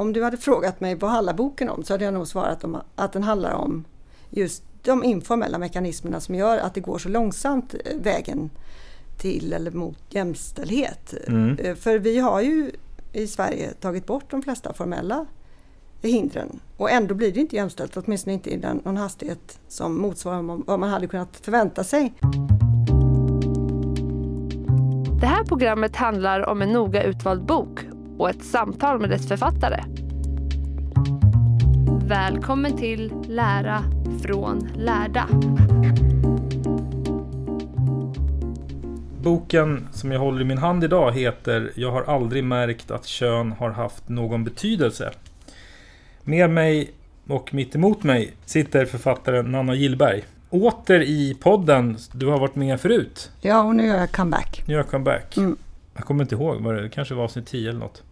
Om du hade frågat mig vad handlar boken om så hade jag nog svarat om att den handlar om just de informella mekanismerna som gör att det går så långsamt eh, vägen till eller mot jämställdhet. Mm. Eh, För vi har ju i Sverige tagit bort de flesta formella hindren och ändå blir det inte jämställt, åtminstone inte i den, någon hastighet som motsvarar vad man hade kunnat förvänta sig. Det här programmet handlar om en noga utvald bok och ett samtal med dess författare. Välkommen till Lära från lärda. Boken som jag håller i min hand idag heter Jag har aldrig märkt att kön har haft någon betydelse. Med mig och mitt emot mig sitter författaren Nanna Gillberg. Åter i podden, du har varit med förut. Ja, och nu gör jag comeback. Nu gör jag comeback. Mm. Jag kommer inte ihåg, vad det kanske var avsnitt 10 eller något.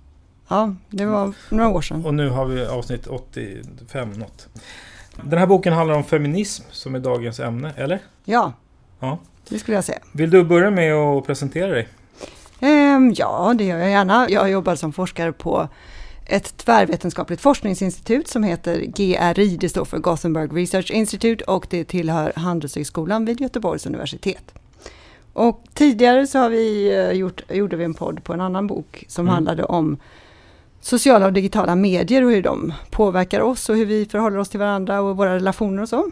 Ja, det var några år sedan. Och nu har vi avsnitt 85 något. Den här boken handlar om feminism som är dagens ämne, eller? Ja, Ja. det skulle jag säga. Vill du börja med att presentera dig? Ehm, ja, det gör jag gärna. Jag jobbar som forskare på ett tvärvetenskapligt forskningsinstitut som heter GRI, det står för Gothenburg Research Institute och det tillhör Handelshögskolan vid Göteborgs universitet. Och tidigare så har vi eh, gjort, gjorde vi en podd på en annan bok som Mm. handlade om sociala och digitala medier och hur de påverkar oss och hur vi förhåller oss till varandra och våra relationer och så.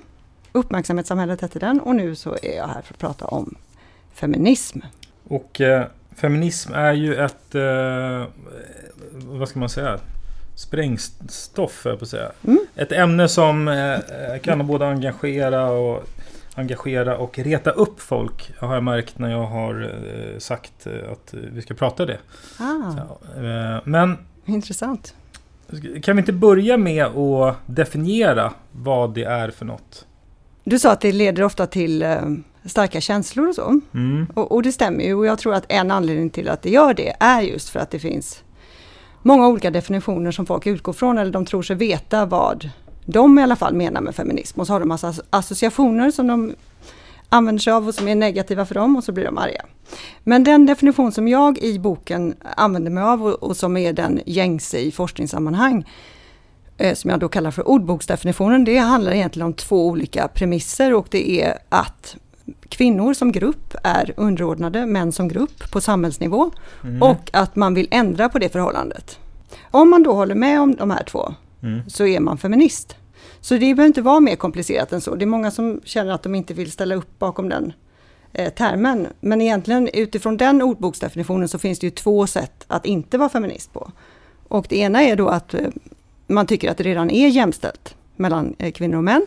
Uppmärksamhetssamhället hette den och nu så är jag här för att prata om feminism. Och eh, feminism är ju ett, eh, vad ska man säga, sprängstoff jag på att säga. Mm. Ett ämne som eh, kan både engagera och engagera och reta upp folk. Har jag märkt när jag har eh, sagt eh, att vi ska prata det. Ah, Så, eh, men intressant. kan vi inte börja med att definiera vad det är för något? Du sa att det leder ofta till eh, starka känslor och så. Mm. Och, och det stämmer ju och jag tror att en anledning till att det gör det är just för att det finns många olika definitioner som folk utgår från eller de tror sig veta vad de i alla fall menar med feminism. Och så har de massa associationer som de använder sig av och som är negativa för dem och så blir de arga. Men den definition som jag i boken använder mig av och, och som är den gängse i forskningssammanhang eh, som jag då kallar för ordboksdefinitionen, det handlar egentligen om två olika premisser och det är att kvinnor som grupp är underordnade män som grupp på samhällsnivå Mm. och att man vill ändra på det förhållandet. Om man då håller med om de här två Mm. så är man feminist. Så det behöver inte vara mer komplicerat än så. Det är många som känner att de inte vill ställa upp bakom den eh, termen. Men egentligen utifrån den ordboksdefinitionen så finns det ju två sätt att inte vara feminist på. Och det ena är då att eh, man tycker att det redan är jämställt mellan eh, kvinnor och män.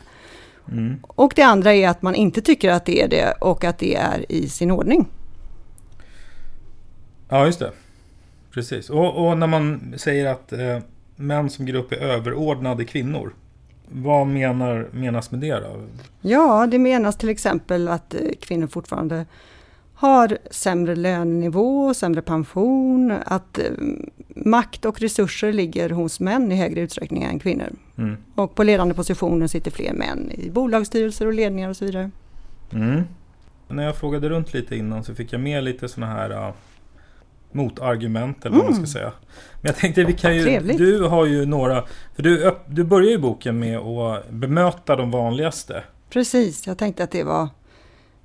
Mm. Och det andra är att man inte tycker att det är det och att det är i sin ordning. Ja, just det. Precis. Och, och när man säger att eh, män som grupp är överordnade kvinnor. Vad menar, menas med det då? Ja, det menas till exempel att eh, kvinnor fortfarande har sämre lönenivå, sämre pension, att eh, makt och resurser ligger hos män i högre utsträckning än kvinnor. Mm. Och på ledande positioner sitter fler män i bolagsstyrelser och ledningar och så vidare. Mm. När jag frågade runt lite innan så fick jag med lite sådana här uh, motargument eller vad man ska säga. Men jag tänkte vi kan ju, Trevligt. du har ju några, för du, du börjar ju boken med att bemöta de vanligaste. Precis, jag tänkte att det var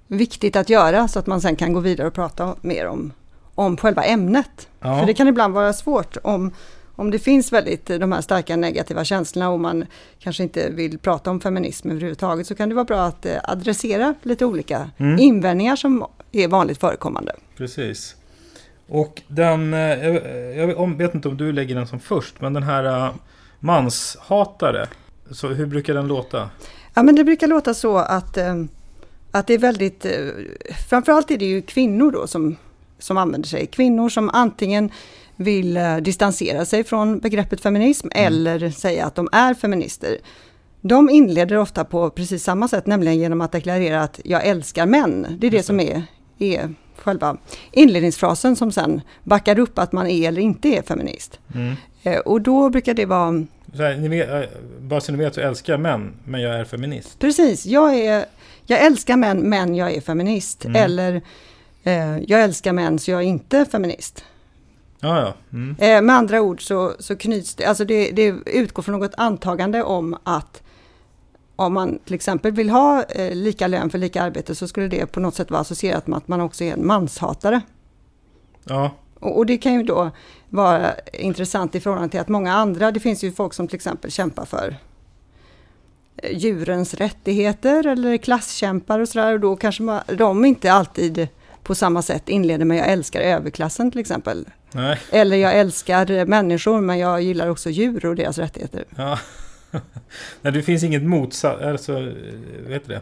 viktigt att göra så att man sen kan gå vidare och prata mer om, om själva ämnet. Ja. För det kan ibland vara svårt om, om det finns väldigt de här starka negativa känslorna och man kanske inte vill prata om feminism överhuvudtaget så kan det vara bra att eh, adressera lite olika Mm. invändningar som är vanligt förekommande. Precis. Och den, eh, jag, om- vet inte om du lägger den som först, men den här uh, manshatare. Så hur brukar den låta? Ja men det brukar låta så att, eh, att det är väldigt, eh, framförallt är det ju kvinnor då som, som använder sig. Kvinnor som antingen vill eh, distansera sig från begreppet feminism eller säga att de är feminister. De inleder ofta på precis samma sätt, nämligen genom att deklarera att jag älskar män. Det är Just det. som är, är själva inledningsfrasen som sen backar upp att man är eller inte är feminist. Mm. Eh, Och då brukar det vara Så här, ni vet, eh, bara så ni vet så älskar jag män, men jag är feminist. Precis, jag, är, jag älskar män men jag är feminist. Mm. Eller eh, jag älskar män så jag är inte feminist. Ja, ja. Mm. Eh, med andra ord så, så knyts det, alltså det, det utgår från något antagande om att om man till exempel vill ha eh, lika lön för lika arbete så skulle det på något sätt vara associerat med att man också är en manshatare. ja. Och, och det kan ju då vara intressant i förhållande till att många andra, det finns ju folk som till exempel kämpar för eh, djurens rättigheter eller klasskämpar och sådär och då kanske man, de inte alltid på samma sätt inleder med jag älskar överklassen till exempel. Nej. Eller jag älskar människor men jag gillar också djur och deras rättigheter. Ja. Nej, det finns inget motsatt, alltså, eh, heter det?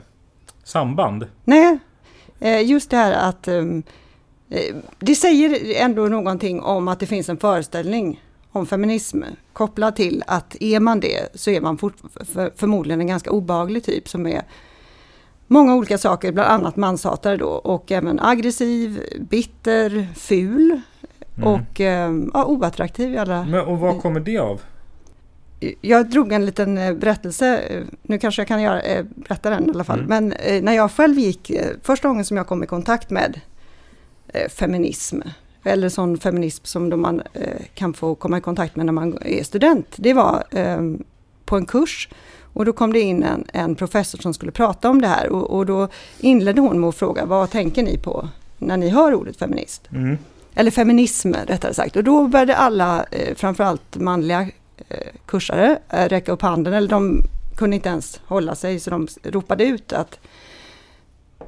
Samband. Nej, eh, just det här att ehm, eh, det säger ändå någonting om att det finns en föreställning om feminism kopplat till att är man det så är man fort, för, förmodligen en ganska obehaglig typ som är många olika saker, bland annat manshatare då och även aggressiv, bitter, ful Mm. och ehm, ja, oattraktiv i alla Men, och vad kommer det av? Jag drog en liten eh, berättelse, eh, nu kanske jag kan göra, eh, berätta den i alla fall. Mm. Men när jag själv gick, första gången som jag kom i kontakt med feminism, eller sån feminism som man kan få komma i kontakt med när man är student, det var eh, på en kurs. Och då kom det in en, en professor som skulle prata om det här och, och då inledde hon med att fråga vad tänker ni på när ni hör ordet feminist? Mm. eller feminism rättare sagt. Och då började alla, eh, framförallt manliga Eh, kursare, eh, räcka upp handen. Eller de kunde inte ens hålla sig så de ropade ut att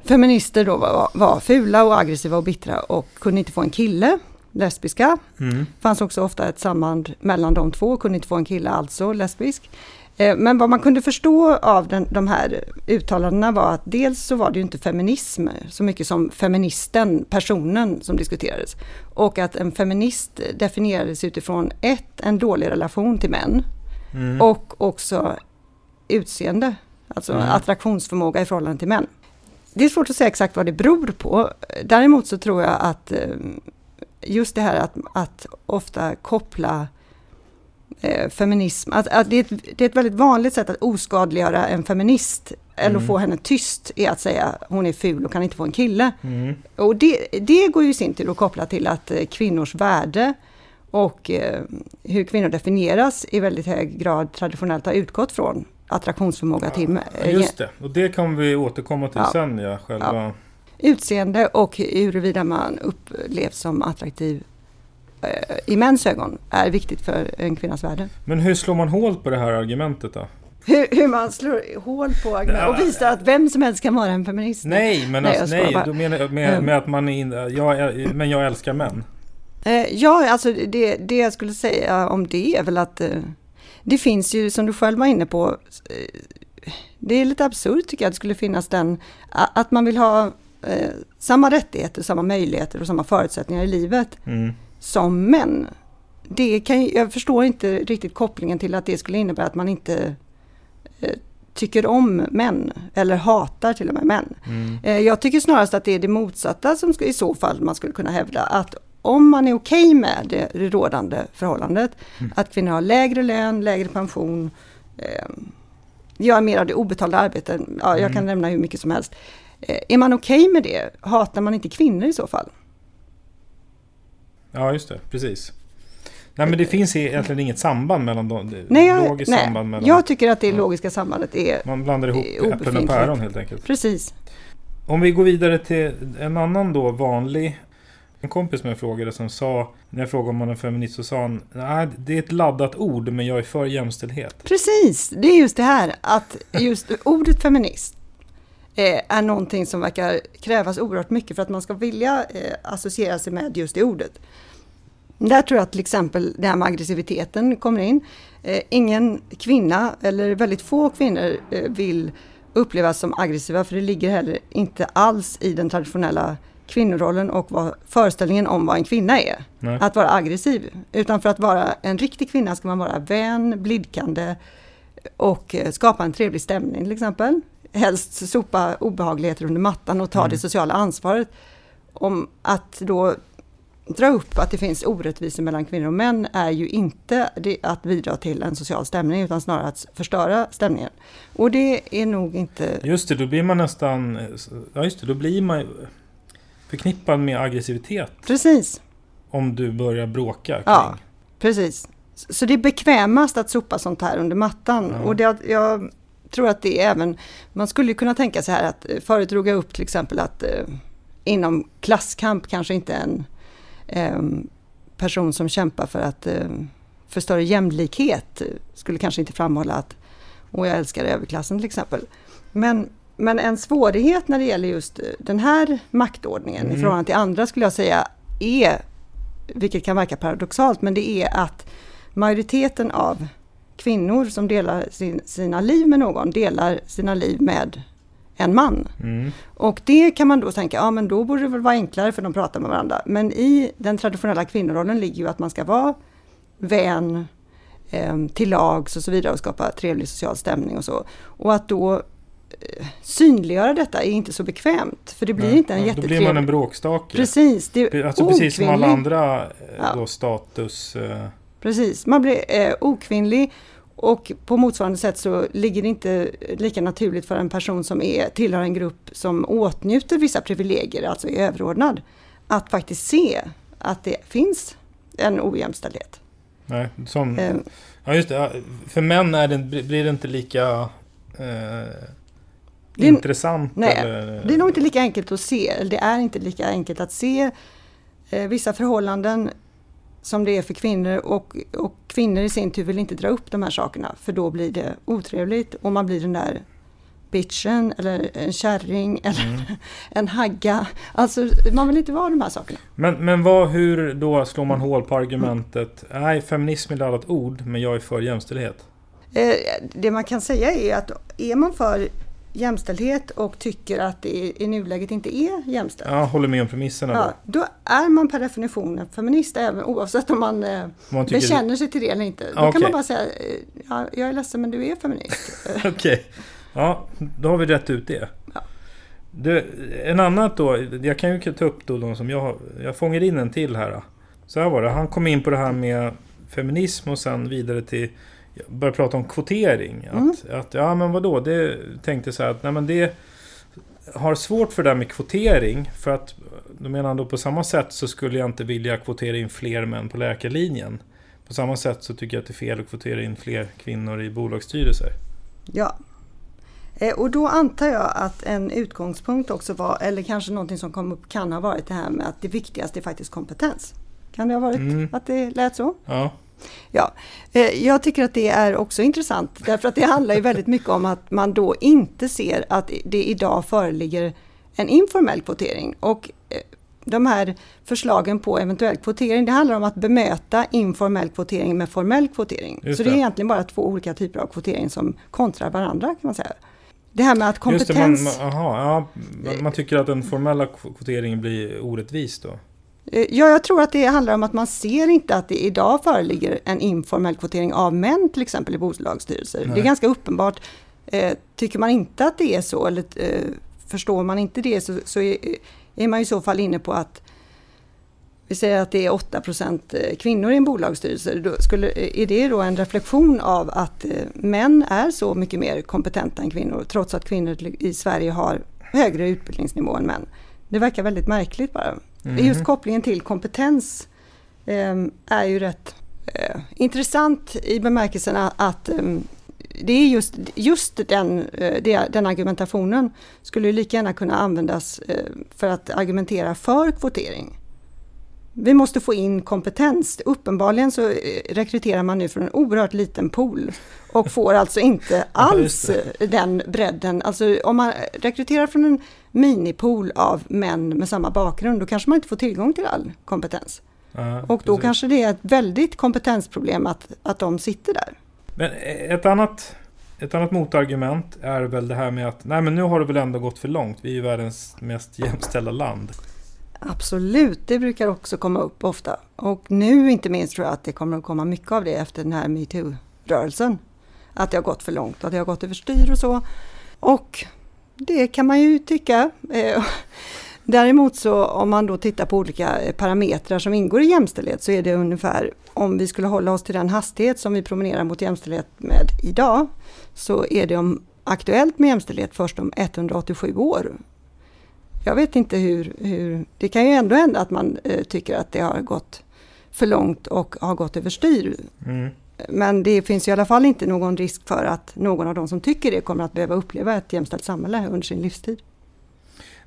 feminister då var, var fula och aggressiva och bittra och kunde inte få en kille. Lesbiska. Mm. fanns också ofta ett samband mellan de två, kunde inte få en kille, alltså lesbisk. Eh, Men vad man kunde förstå av den, de här uttalandena var att dels så var det ju inte feminism så mycket som feministen, personen som diskuterades. Och att en feminist definierades utifrån ett, en dålig relation till män Mm. och också utseende, alltså Mm. attraktionsförmåga i förhållande till män. Det är svårt att säga exakt vad det beror på. Däremot så tror jag att eh, just det här att, att ofta koppla eh, feminism, att, att det, är ett, det är ett väldigt vanligt sätt att oskadliggöra en feminist eller Mm. få henne tyst är att säga hon är ful och kan inte få en kille. Mm. Och det, det går ju i sin tur att koppla till att eh, kvinnors värde och eh, hur kvinnor definieras i väldigt hög grad traditionellt har utgått från attraktionsförmåga till eh, Just det, och det kommer vi återkomma till Ja. sen ja, själva... utseende och huruvida man upplevs som attraktiv eh, i mäns ögon är viktigt för en kvinnas värde. Men hur slår man hål på det här argumentet då? Hur, hur man slår hål på argument och visar att vem som helst kan vara en feminist. Nej, men Nej, alltså, nej, bara. då menar jag med, Mm. med att man är in, jag, men jag älskar män. Eh, ja, alltså det, det jag skulle säga om det är väl att eh, det finns ju, som du själv var inne på, det är lite absurt tycker jag att det skulle finnas den, att man vill ha eh, samma rättigheter, samma möjligheter och samma förutsättningar i livet Mm. som män. Det kan, jag förstår inte riktigt kopplingen till att det skulle innebära att man inte eh, tycker om män eller hatar till och med män. Mm. Eh, Jag tycker snarast att det är det motsatta som i så fall man skulle kunna hävda. Att om man är okej med det, det rådande förhållandet, Mm. att kvinnor har lägre lön, lägre pension, eh, gör mer av det obetalda arbetet, ja, jag Mm. kan nämna hur mycket som helst. Eh, är man okej med det, hatar man inte kvinnor i så fall? Ja, just det. Precis. Nej, men det finns egentligen inget samband mellan dem. Nej, jag, nej. samband mellan... jag tycker att det logiska sambandet är Man blandar ihop äpplen och päron helt enkelt. precis. Om vi går vidare till en annan då vanlig en kompis med frågade som sa, när jag frågade om man är feminist, så sa han Nej, det är ett laddat ord, men jag är för jämställdhet. Precis, det är just det här att just ordet feminist eh, är någonting som verkar krävas oerhört mycket för att man ska vilja eh, associera sig med just det ordet. Där tror jag till exempel det här med aggressiviteten kommer in. Eh, ingen kvinna, eller väldigt få kvinnor, eh, vill upplevas som aggressiva för det ligger heller inte alls i den traditionella kvinnorollen och vad, föreställningen om vad en kvinna är. Nej. Att vara aggressiv. Utan för att vara en riktig kvinna ska man vara vän, blidkande och eh, skapa en trevlig stämning till exempel. Helst sopa obehagligheter under mattan och ta Mm. det sociala ansvaret. Om att då dra upp att det finns orättvisor mellan kvinnor och män är ju inte att bidra till en social stämning utan snarare att förstöra stämningen. Och det är nog inte... Just det, då blir man nästan... Ja, just det, då blir man förknippad med aggressivitet Precis, om du börjar bråka kring. Ja. precis. Så det är bekvämast att sopa sånt här under mattan. Ja. Och det, jag tror att det är även... Man skulle kunna tänka sig här att eh, förut drog jag upp till exempel att eh, inom klasskamp kanske inte en eh, person som kämpar för att eh, för större jämlikhet eh, skulle kanske inte framhålla att och jag älskar överklassen till exempel. Men, men en svårighet när det gäller just den här maktordningen Mm. i förhållande till andra skulle jag säga är, vilket kan verka paradoxalt, men det är att majoriteten av kvinnor som delar sin, sina liv med någon delar sina liv med en man. Mm. Och det kan man då tänka, ja men då borde det väl vara enklare för de pratar med varandra. Men i den traditionella kvinnorollen ligger ju att man ska vara vän, eh, till lags och så vidare och skapa trevlig social stämning och så. Och att då eh, synliggöra detta är inte så bekvämt. För det blir Nej, inte en ja, Då jättetrevlig... blir man en bråkstake. Precis, det är Alltså precis som alla okvinnlig. andra eh, Ja. då, status... eh, Precis, man blir eh, okvinnlig och på motsvarande sätt så ligger det inte lika naturligt för en person som är, tillhör en grupp som åtnjuter vissa privilegier, alltså är överordnad, att faktiskt se att det finns en ojämställdhet. Nej, som... Eh, Ja, just det. För män är det, blir det inte lika eh, Det intressant. nej, eller, Det är nog inte lika enkelt att se, det är inte lika enkelt att se eh, vissa förhållanden som det är för kvinnor och, och kvinnor i sin tur vill inte dra upp de här sakerna för då blir det otrevligt och man blir den där bitchen eller en kärring eller Mm. en hagga. Alltså man vill inte vara de här sakerna. Men, men vad, hur då slår man hål på argumentet? Nej, feminism är ett annat ord, men jag är för jämställdhet. Eh, det man kan säga är att är man för jämställdhet och tycker att det i, nuläget inte är jämställt. Jag håller med om premisserna Ja, då. då är man per definition en feminist även oavsett om man, eh, man bekänner sig till det eller inte. Då Ah, kan man bara säga, eh, ja, jag är ledsen men du är feminist. Okej. Ja, då har vi rätt ut det. Ja. Du, en annat då, jag kan ju ta upp då de som jag har, jag fångar in en till här. Då. Så här var det, han kom in på det här med feminism och sen vidare till, jag började prata om kvotering. Mm. Att, att ja men vadå, det tänkte så här att nej men det har svårt för det där med kvotering. För att, då menar han då på samma sätt så skulle jag inte vilja kvotera in fler män på läkarlinjen. På samma sätt så tycker jag att det är fel att kvotera in fler kvinnor i bolagsstyrelser. ja. Eh, och då antar jag att en utgångspunkt också var, eller kanske någonting som kom upp kan ha varit det här med att det viktigaste är faktiskt kompetens. Kan det ha varit Mm. att det lät så? Ja. Ja, eh, jag tycker att det är också intressant därför att det handlar ju väldigt mycket om att man då inte ser att det idag föreligger en informell kvotering. Och eh, de här förslagen på eventuell kvotering, det handlar om att bemöta informell kvotering med formell kvotering. Just Så det är det. egentligen bara två olika typer av kvotering som kontrar varandra kan man säga. Det här med att Just det, man, kompetens... man, aha, ja, man, man tycker att den formella kv- kvoteringen blir orättvis då? Eh, Ja, jag tror att det handlar om att man ser inte att det idag föreligger en informell kvotering av män till exempel i bolagsstyrelser. Det Nej. är ganska uppenbart Eh, tycker man inte att det är så eller eh, förstår man inte det så, så är, är, man i så fall inne på att vi säger att det är 8 eh, kvinnor i en bolagsstyrelse. Då skulle, är det då en reflektion av att män är så mycket mer kompetenta än kvinnor trots att kvinnor i Sverige har högre utbildningsnivå än män? Det verkar väldigt märkligt bara. Mm. Just kopplingen till kompetens eh, är ju rätt eh, intressant i bemärkelsen att, att eh, det är just, just den, eh, den argumentationen skulle lika gärna kunna användas eh, för att argumentera för kvotering. Vi måste få in kompetens. Uppenbarligen så eh, rekryterar man nu från en oerhört liten pool och får alltså inte alls den bredden. Alltså om man rekryterar från en minipool av män med samma bakgrund, då kanske man inte får tillgång till all kompetens. Ja, och då precis. kanske det är ett väldigt kompetensproblem att, att de sitter där. Men ett annat, ett annat motargument är väl det här med att nej men nu har det väl ändå gått för långt. Vi är ju världens mest jämställda land. Absolut, det brukar också komma upp ofta. Och nu inte minst tror jag att det kommer att komma mycket av det efter den här metoo-rörelsen. Att det har gått för långt, att det har gått överstyr och så. Och det kan man ju tycka. Eh, däremot så om man då tittar på olika parametrar som ingår i jämställdhet så är det ungefär, om vi skulle hålla oss till den hastighet som vi promenerar mot jämställdhet med idag, så är det om aktuellt med jämställdhet först om 187 år. Jag vet inte hur, hur det kan ju ändå hända att man eh, tycker att det har gått för långt och har gått överstyr. Mm. Men det finns i alla fall inte någon risk för att någon av de som tycker det kommer att behöva uppleva ett jämställt samhälle under sin livstid.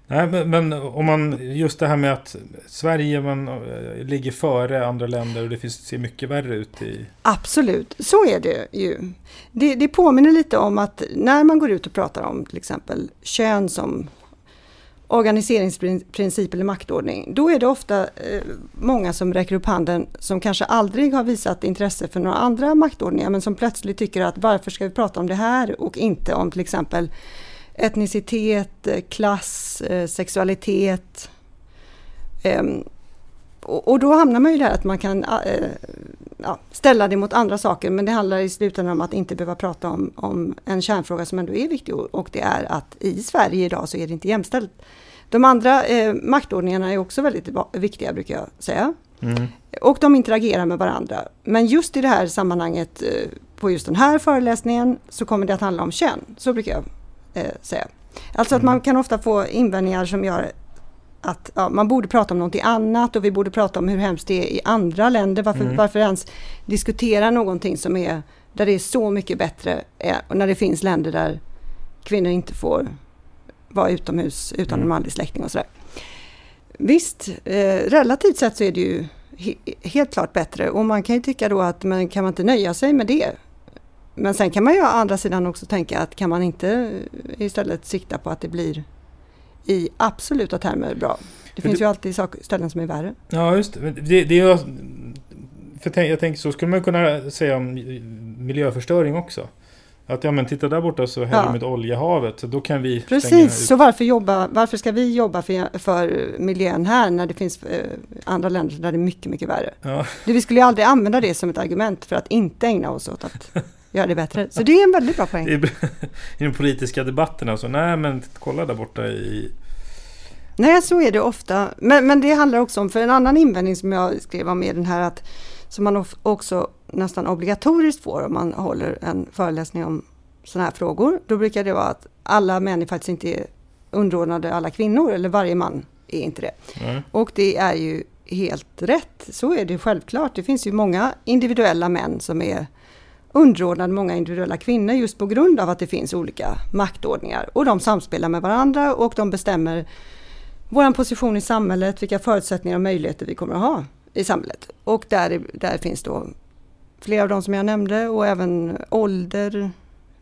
Nej, men, men, om man just det här med att Sverige man, eh, ligger före andra länder och det finns, ser mycket värre ut i... Absolut, så är det ju. Det, det påminner lite om att när man går ut och pratar om till exempel kön som organiseringsprincip eller maktordning, då är det ofta eh, många som räcker upp handen som kanske aldrig har visat intresse för några andra maktordningar men som plötsligt tycker att varför ska vi prata om det här och inte om till exempel etnicitet, eh, klass, eh, sexualitet. Eh, och, då hamnar man ju där att man kan äh, ja, ställa det mot andra saker men det handlar i slutändan om att inte behöva prata om, om en kärnfråga som ändå är viktig och det är att i Sverige idag så är det inte jämställt. De andra eh, maktordningarna är också väldigt viktiga brukar jag säga. Mm. Och de interagerar med varandra. Men just i det här sammanhanget eh, på just den här föreläsningen så kommer det att handla om kön. Så brukar jag eh, säga. Alltså att mm. man kan ofta få invändningar som gör att ja, man borde prata om någonting annat och vi borde prata om hur hemskt det är i andra länder. Varför, mm. varför ens diskutera någonting som är där det är så mycket bättre eh, och när det finns länder där kvinnor inte får vara utomhus utan mm. en manlig släkting och sådär. Visst, eh, relativt sett så är det ju he helt klart bättre och man kan ju tycka då att men kan man inte nöja sig med det? Men sen kan man ju å andra sidan också tänka att kan man inte istället sikta på att det blir i absoluta termer bra. Det finns du, ju alltid saker, ställen som är värre. Ja, just det. det, det är, för jag tänker så skulle man kunna säga om miljöförstöring också. Att ja men titta där borta så häller ja. de ett oljehavet. Så då kan vi Precis, så varför, jobba, varför ska vi jobba för, för miljön här när det finns eh, andra länder där det är mycket, mycket värre? Ja. Det, vi skulle ju aldrig använda det som ett argument för att inte ägna oss åt att göra det bättre. Så det är en väldigt bra poäng. I, de politiska debatterna så nej men kolla där borta i Nej, så är det ofta. Men, men det handlar också om, för en annan invändning som jag skrev om är den här att som man också nästan obligatoriskt får om man håller en föreläsning om sådana här frågor. Då brukar det vara att alla män är faktiskt inte underordnade alla kvinnor, eller varje man är inte det. Mm. Och det är ju helt rätt. Så är det självklart. Det finns ju många individuella män som är underordnade många individuella kvinnor just på grund av att det finns olika maktordningar. Och de samspelar med varandra och de bestämmer vår position i samhället, vilka förutsättningar och möjligheter vi kommer att ha i samhället. Och där, där finns då flera av de som jag nämnde och även ålder,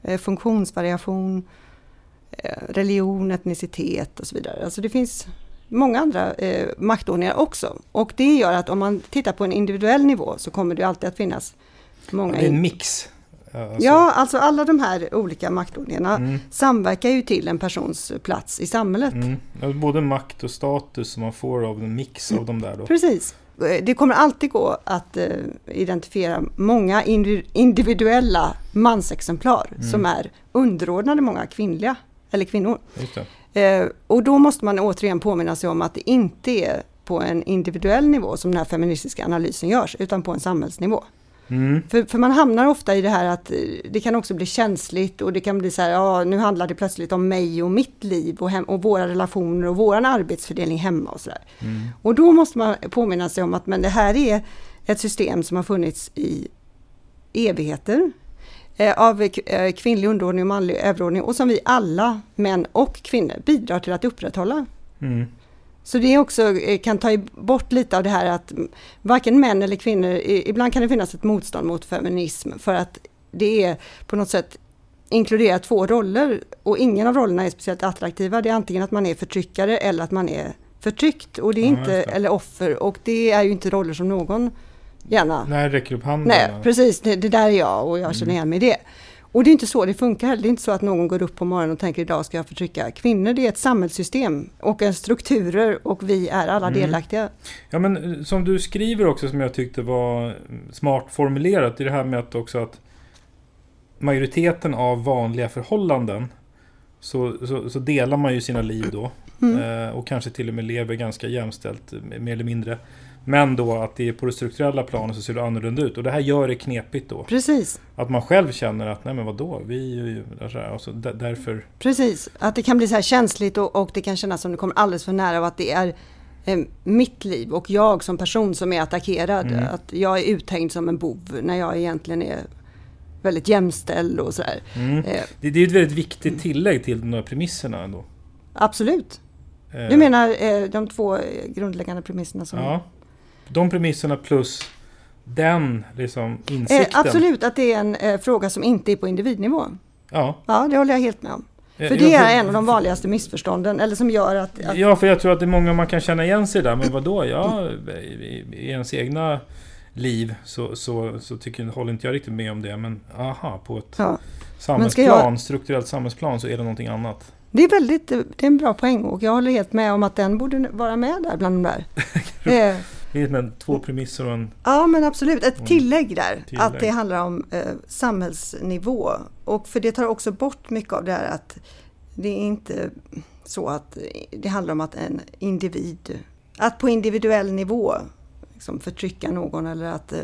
eh, funktionsvariation, eh, religion, etnicitet och så vidare. Alltså det finns många andra eh, maktordningar också. Och det gör att om man tittar på en individuell nivå så kommer det alltid att finnas många... Det är en mix. Alltså, Ja, alltså alla de här olika maktordningarna Mm. samverkar ju till en persons plats i samhället. Mm. Både makt och status som man får av en mix av de där då. Precis. Det kommer alltid gå att eh, identifiera många indi- individuella mansexemplar Mm. som är underordnade många kvinnliga eller kvinnor. Eh, och då måste man återigen påminna sig om att det inte är på en individuell nivå som den här feministiska analysen görs, utan på en samhällsnivå. Mm. För, för man hamnar ofta i det här att eh, det kan också bli känsligt och det kan bli så här, ja nu handlar det plötsligt om mig och mitt liv och, hem, och våra relationer och våran arbetsfördelning hemma och sådär. Mm. Och då måste man påminna sig om att men det här är ett system som har funnits i evigheter eh, av eh, kvinnlig underordning och manlig överordning och som vi alla, män och kvinnor, bidrar till att upprätthålla. Mm. Så det också eh, kan ta bort lite av det här att mm, varken män eller kvinnor, ibland kan det finnas ett motstånd mot feminism för att det är på något sätt inkluderar två roller och ingen av rollerna är speciellt attraktiva. Det är antingen att man är förtryckare eller att man är förtryckt och det är Ja, inte, det. eller offer och det är ju inte roller som någon gärna När räcker upp handen? Nej, precis. Det, det där är jag och jag Mm. känner igen mig i det. Och det är inte så det funkar heller. Det är inte så att någon går upp på morgonen och tänker idag ska jag förtrycka kvinnor. Det är ett samhällssystem och en strukturer och vi är alla Mm. delaktiga. Ja men eh, som du skriver också som jag tyckte var smart formulerat. Är det här med att också att majoriteten av vanliga förhållanden så, så, så delar man ju sina liv då. Mm. Eh, och kanske till och med lever ganska jämställt, mer eller mindre. Men då att det är på det strukturella planet så ser det annorlunda ut. Och det här gör det knepigt då. Precis, Att man själv känner att nej men vadå, vi är ju... Alltså, där- därför... precis. Att det kan bli så här känsligt och, och det kan kännas som det kommer alldeles för nära och att det är eh, mitt liv och jag som person som är attackerad. Mm. Att jag är uthängd som en bov när jag egentligen är väldigt jämställd och sådär. Mm. Eh, Det, det är ett väldigt viktigt tillägg till de här premisserna ändå. absolut. Eh, Du menar eh, de två grundläggande premisserna som... Ja. De premisserna plus den liksom Eh, insikten. absolut att det är en eh, fråga som inte är på individnivå. Ja. Ja, det håller jag helt med om. Eh, För det är en av de vanligaste missförstånden, eller som gör att... att Ja, för jag tror att det är många man kan känna igen sig där. Men vadå? Ja, i, i ens egna liv så, så, så tycker, håller inte jag riktigt med om det. Men aha, på ett ja. samhällsplan, jag- strukturellt samhällsplan så är det någonting annat. Det är väldigt, det är en bra poäng och jag håller helt med om att den borde vara med där bland de där. Det är två premisser och en... ja men absolut, ett tillägg där. Tillägg. Att det handlar om eh, samhällsnivå. Och för det tar också bort mycket av det här att det är inte så att det handlar om att en individ, att på individuell nivå liksom förtrycka någon eller att eh,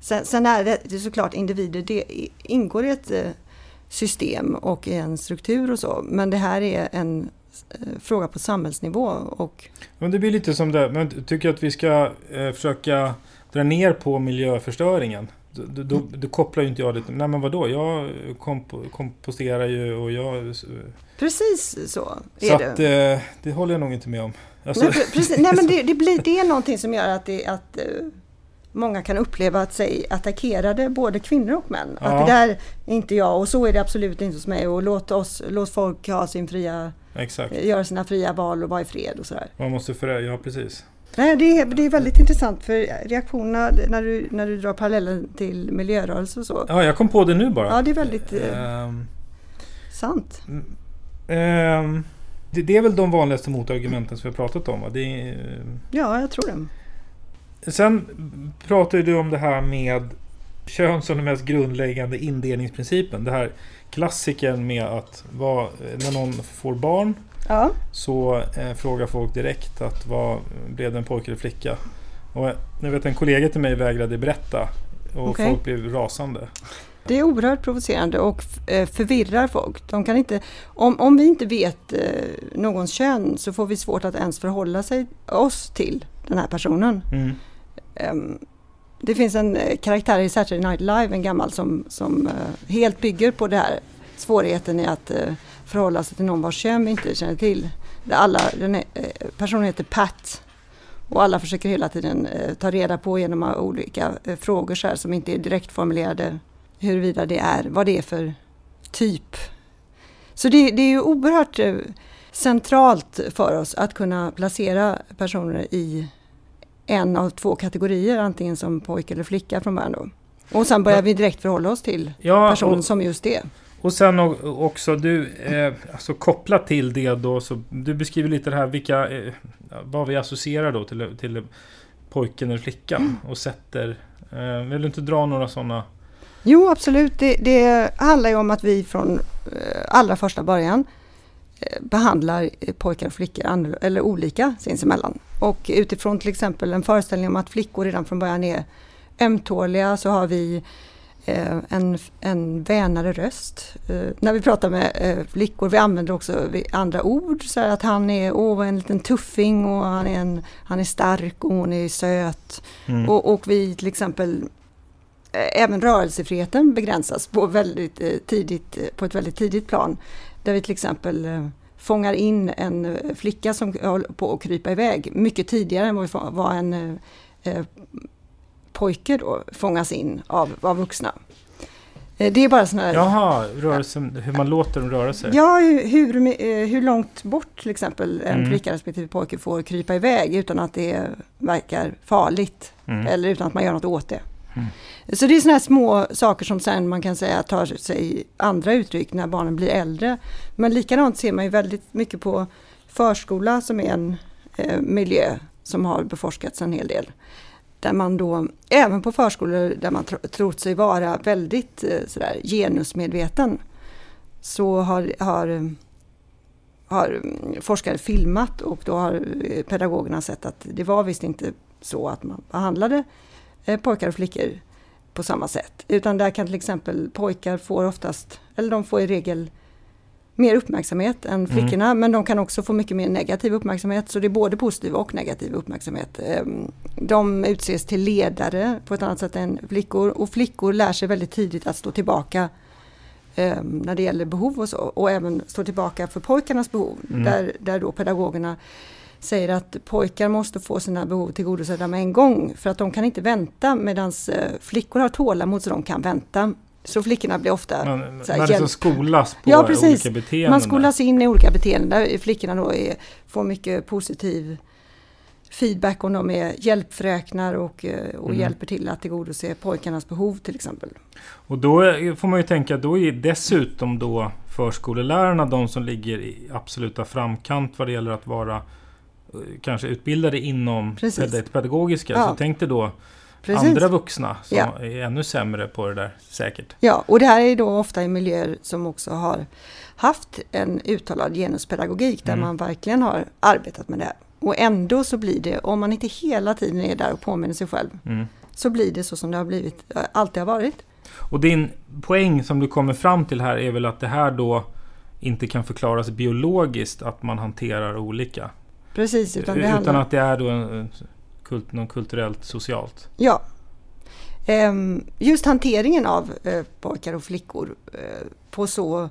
Sen, sen är det, det är såklart individer, det ingår i ett eh, system och i en struktur och så. Men det här är en fråga på samhällsnivå och Men det blir lite som det. Men tycker att vi ska eh, försöka dra ner på miljöförstöringen. Då, då, då, då kopplar ju inte jag det. Nej men vadå? Jag kompo, komposterar ju och jag... Så precis så är att det. eh, det håller jag nog inte med om. Alltså, Nej, pre- precis, nej men det, det, blir, det är någonting som gör att, det, att eh, många kan uppleva att sig attackerade, både kvinnor och män. Ja. Att det där är inte jag och så är det absolut inte hos mig och låt, oss, låt folk ha sin fria, Exakt. göra sina fria val och vara i fred och sådär. Man måste förä... Ja, precis. Nej, det, är, det är väldigt intressant för reaktionerna när du, när du drar parallellen till miljörörelse och så. Ja, jag kom på det nu bara. Ja, det är väldigt eh, Ehm, sant. ehm, det, det är väl de vanligaste motargumenten som vi har pratat om. Va? Det är, Ja, jag tror det. Sen pratar du om det här med kön som den mest grundläggande indelningsprincipen. Det här klassikern med att vad, när någon får barn Ja, så eh, frågar folk direkt att vad blev det en pojke eller flicka? Och jag vet en kollega till mig vägrade berätta och Okej. folk blev rasande. det är oerhört provocerande och eh, förvirrar folk. De kan inte, om, om vi inte vet eh, någons kön så får vi svårt att ens förhålla sig, oss till den här personen. Mm. Ehm, det finns en eh, karaktär i Saturday Night Live, en gammal, som, som eh, helt bygger på det här svårigheten i att eh, förhålla sig till någon vars kön vi inte känner till. Alla, den är, personen heter Pat och alla försöker hela tiden ta reda på genom olika frågor så här, som inte är direkt formulerade huruvida det är, vad det är för typ. Så det, det är ju oerhört centralt för oss att kunna placera personer i en av två kategorier, antingen som pojke eller flicka från början. Då. Och sen börjar vi direkt förhålla oss till Ja, personen och, som just det. och sen också du, eh, alltså kopplat till det då, så du beskriver lite det här, vilka, eh, vad vi associerar då till, till pojken eller flickan och sätter, eh, vill du inte dra några sådana? Jo, absolut. Det, det handlar ju om att vi från eh, allra första början behandlar eh, pojkar och flickor eller olika sinsemellan. Och utifrån till exempel en föreställning om att flickor redan från början är ömtåliga så har vi eh, en, en vänare röst. Eh, när vi pratar med eh, flickor, vi använder också andra ord. Så att han är åh, en liten tuffing och han är, en, han är stark och hon är söt. Mm. Och, och vi till exempel eh, Även rörelsefriheten begränsas på, väldigt, eh, tidigt, eh, på ett väldigt tidigt plan. Där vi till exempel eh, fångar in en eh, flicka som håller på att krypa iväg mycket tidigare än vad, en eh, pojke då fångas in av, av vuxna. Det är bara sådana här Jaha, rörelsen, hur man låter dem röra sig. Ja, hur, hur, hur långt bort till exempel en Mm. flicka respektive pojke får krypa iväg utan att det verkar farligt. Mm. Eller utan att man gör något åt det. Mm. Så det är sådana här små saker som sen man kan säga tar sig andra uttryck när barnen blir äldre. Men likadant ser man ju väldigt mycket på förskola som är en eh, miljö som har beforskats en hel del. Där man då, även på förskolor där man tro, trott sig vara väldigt eh, sådär, genusmedveten, så har, har, har forskare filmat och då har eh, pedagogerna sett att det var visst inte så att man behandlade pojkar och flickor på samma sätt. Utan där kan till exempel pojkar får oftast, eller de får i regel mer uppmärksamhet än flickorna men de kan också få mycket mer negativ uppmärksamhet så det är både positiv och negativ uppmärksamhet. Ehm, De utses till ledare på ett annat sätt än flickor och flickor lär sig väldigt tidigt att stå tillbaka ehm, när det gäller behov och så och även stå tillbaka för pojkarnas behov Mm. där, där då pedagogerna säger att pojkar måste få sina behov tillgodosedda med en gång för att de kan inte vänta medan flickor har tålamod så de kan vänta. Så flickorna blir ofta Man, så här, man hjälp- skolas på Ja, precis. olika beteenden. man skolas in i olika beteenden där flickorna då är, får mycket positiv feedback om de är hjälpfröknar och, eh, och Mm. hjälper till att tillgodose pojkarnas behov till exempel. Och då är- får man ju tänka att då är dessutom då förskolelärarna de som ligger i absoluta framkant vad det gäller att vara eh, kanske utbildade inom Precis. det pedagogiska. Ja. Så tänk dig då Precis. andra vuxna som Ja. är ännu sämre på det där säkert. Ja, och det här är då ofta i miljöer som också har haft en uttalad genuspedagogik där Mm. man verkligen har arbetat med det. här. Och ändå så blir det, om man inte hela tiden är där och påminner sig själv, Mm. så blir det så som det har blivit, alltid har varit. Och din poäng som du kommer fram till här är väl att det här då inte kan förklaras biologiskt att man hanterar olika. Precis, utan det Utan att det är då en, kult, något kulturellt socialt. Ja. Ehm, Just hanteringen av eh, pojkar och flickor eh, på så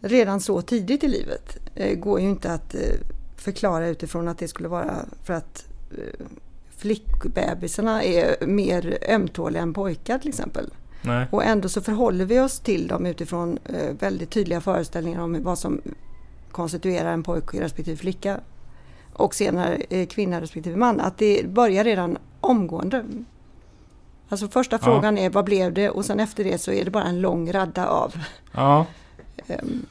redan så tidigt i livet eh, går ju inte att förklara utifrån att det skulle vara för att flickbebisarna är mer ömtåliga än pojkar till exempel. Nej. Och ändå så förhåller vi oss till dem utifrån väldigt tydliga föreställningar om vad som konstituerar en pojke respektive flicka. Och senare eh, kvinna respektive man. Att det börjar redan omgående. Alltså första Ja. frågan är vad blev det och sen efter det så är det bara en lång radda av Ja. ehm,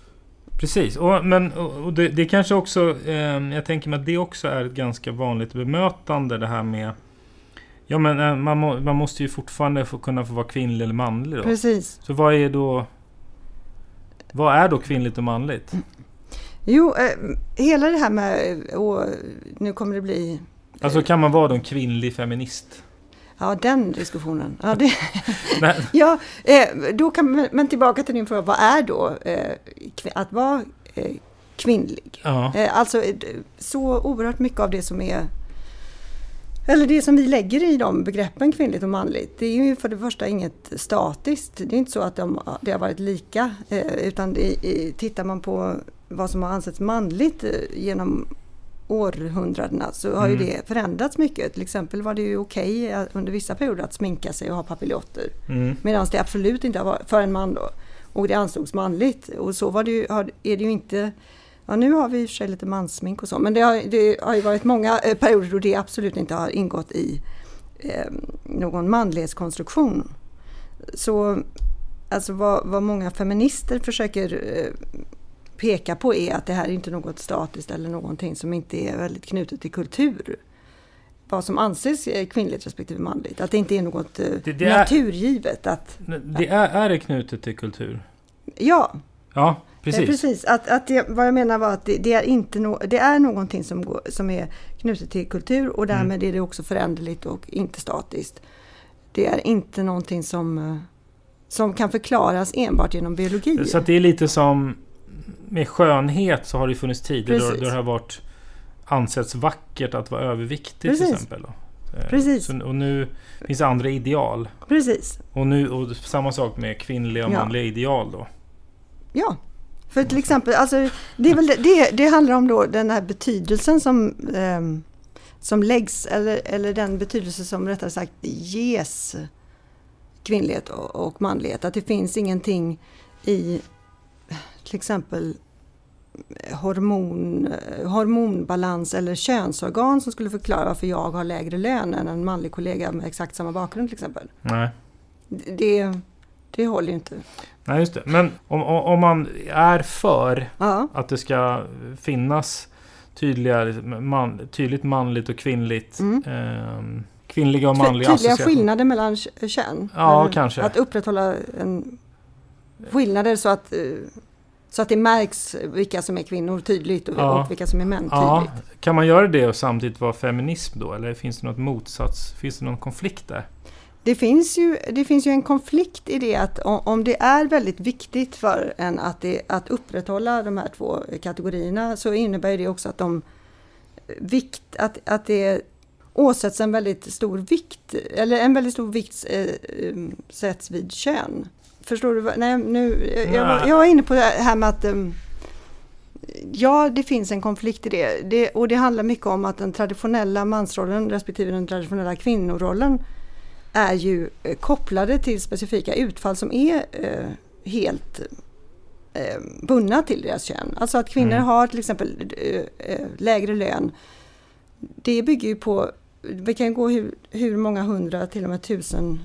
Precis, och, men och det, det kanske också, eh, jag tänker mig att det också är ett ganska vanligt bemötande det här med Ja men eh, man, må, man måste ju fortfarande få kunna få vara kvinnlig eller manlig då. Precis. Så vad är då Vad är då kvinnligt och manligt? Jo, eh, hela det här med, och nu kommer det bli, Alltså kan man vara då en kvinnlig feminist? ja den diskussionen. Ja, det, Ja, eh, då kan man, men tillbaka till din fråga, vad är då eh, att vara eh, kvinnlig? ja. Eh, alltså eh, så oerhört mycket av det som är eller det som vi lägger i de begreppen kvinnligt och manligt, det är ju för det första inget statiskt. Det är inte så att de, det har varit lika, eh, utan det, tittar man på vad som har ansetts manligt eh, genom århundradena så har ju Mm. det förändrats mycket. Till exempel var det ju okej eh, under vissa perioder att sminka sig och ha papiljotter. Mm. Medan det absolut inte har varit, för en man då. Och det ansågs manligt. Och så var det ju, är det ju inte, ja nu har vi i och för sig lite manssmink och så, men det har, det har ju varit många eh, perioder då det absolut inte har ingått i eh, någon manlighetskonstruktion. så alltså vad, vad många feminister försöker eh, peka på är att det här är inte något statiskt eller någonting som inte är väldigt knutet till kultur. Vad som anses kvinnligt respektive manligt. Att det inte är något eh, Det- det naturgivet. Att, Det är, är det knutet till kultur? ja, Ja, precis. precis. precis. Att, att det, vad jag menar var att det, det är, inte no, det är någonting som, går, som är knutet till kultur och därmed Mm. är det också föränderligt och inte statiskt. Det är inte någonting som, eh, som kan förklaras enbart genom biologi. Så det är lite som med skönhet så har det funnits tider då, Precis. då det har varit ansetts vackert att vara överviktig Precis. till exempel. Då. Eh, Precis. Så, och nu finns andra ideal. Precis. Och, nu, och samma sak med kvinnliga och Ja. manliga ideal då. Ja, för till exempel, alltså, det, är väl det, det, handlar om då den här betydelsen som, ehm, som läggs, eller, eller den betydelse som rättare sagt ges kvinnlighet och, och manlighet. Att det finns ingenting i till exempel hormon, eh, hormonbalans eller könsorgan som skulle förklara varför jag har lägre lön än en manlig kollega med exakt samma bakgrund till exempel. Nej. Det, det håller ju inte. Nej, just det. Men om, om man är för Ja, att det ska finnas tydliga, man, tydligt manligt och kvinnligt. Mm. ehm, kvinnliga och Ty- manliga Tydliga associationer. skillnader mellan kön? Ja, Eller kanske. Att upprätthålla en skillnader så att, eh, så att det märks vilka som är kvinnor tydligt och, Ja. och vilka som är män Ja, tydligt. kan man göra det och samtidigt vara feminism då? Eller finns det något motsats? Finns det någon konflikt där? Det, finns ju, det finns ju en konflikt i det att om, om det är väldigt viktigt för en att, det, att upprätthålla de här två kategorierna så innebär det också att de vikt, att, att det åsätts en väldigt stor vikt, eller en väldigt stor vikt eh, eh, sätts vid kön. Förstår du? Nej, nu, jag, jag, var, jag var inne på det här med att um, Ja, det finns en konflikt i det. det. Och det handlar mycket om att den traditionella mansrollen respektive den traditionella kvinnorollen är ju eh, kopplade till specifika utfall som är eh, helt eh, bundna till deras kön. Alltså att kvinnor Mm. har till exempel eh, eh, lägre lön. Det bygger ju på, vi kan gå hur, hur många hundra till och med tusen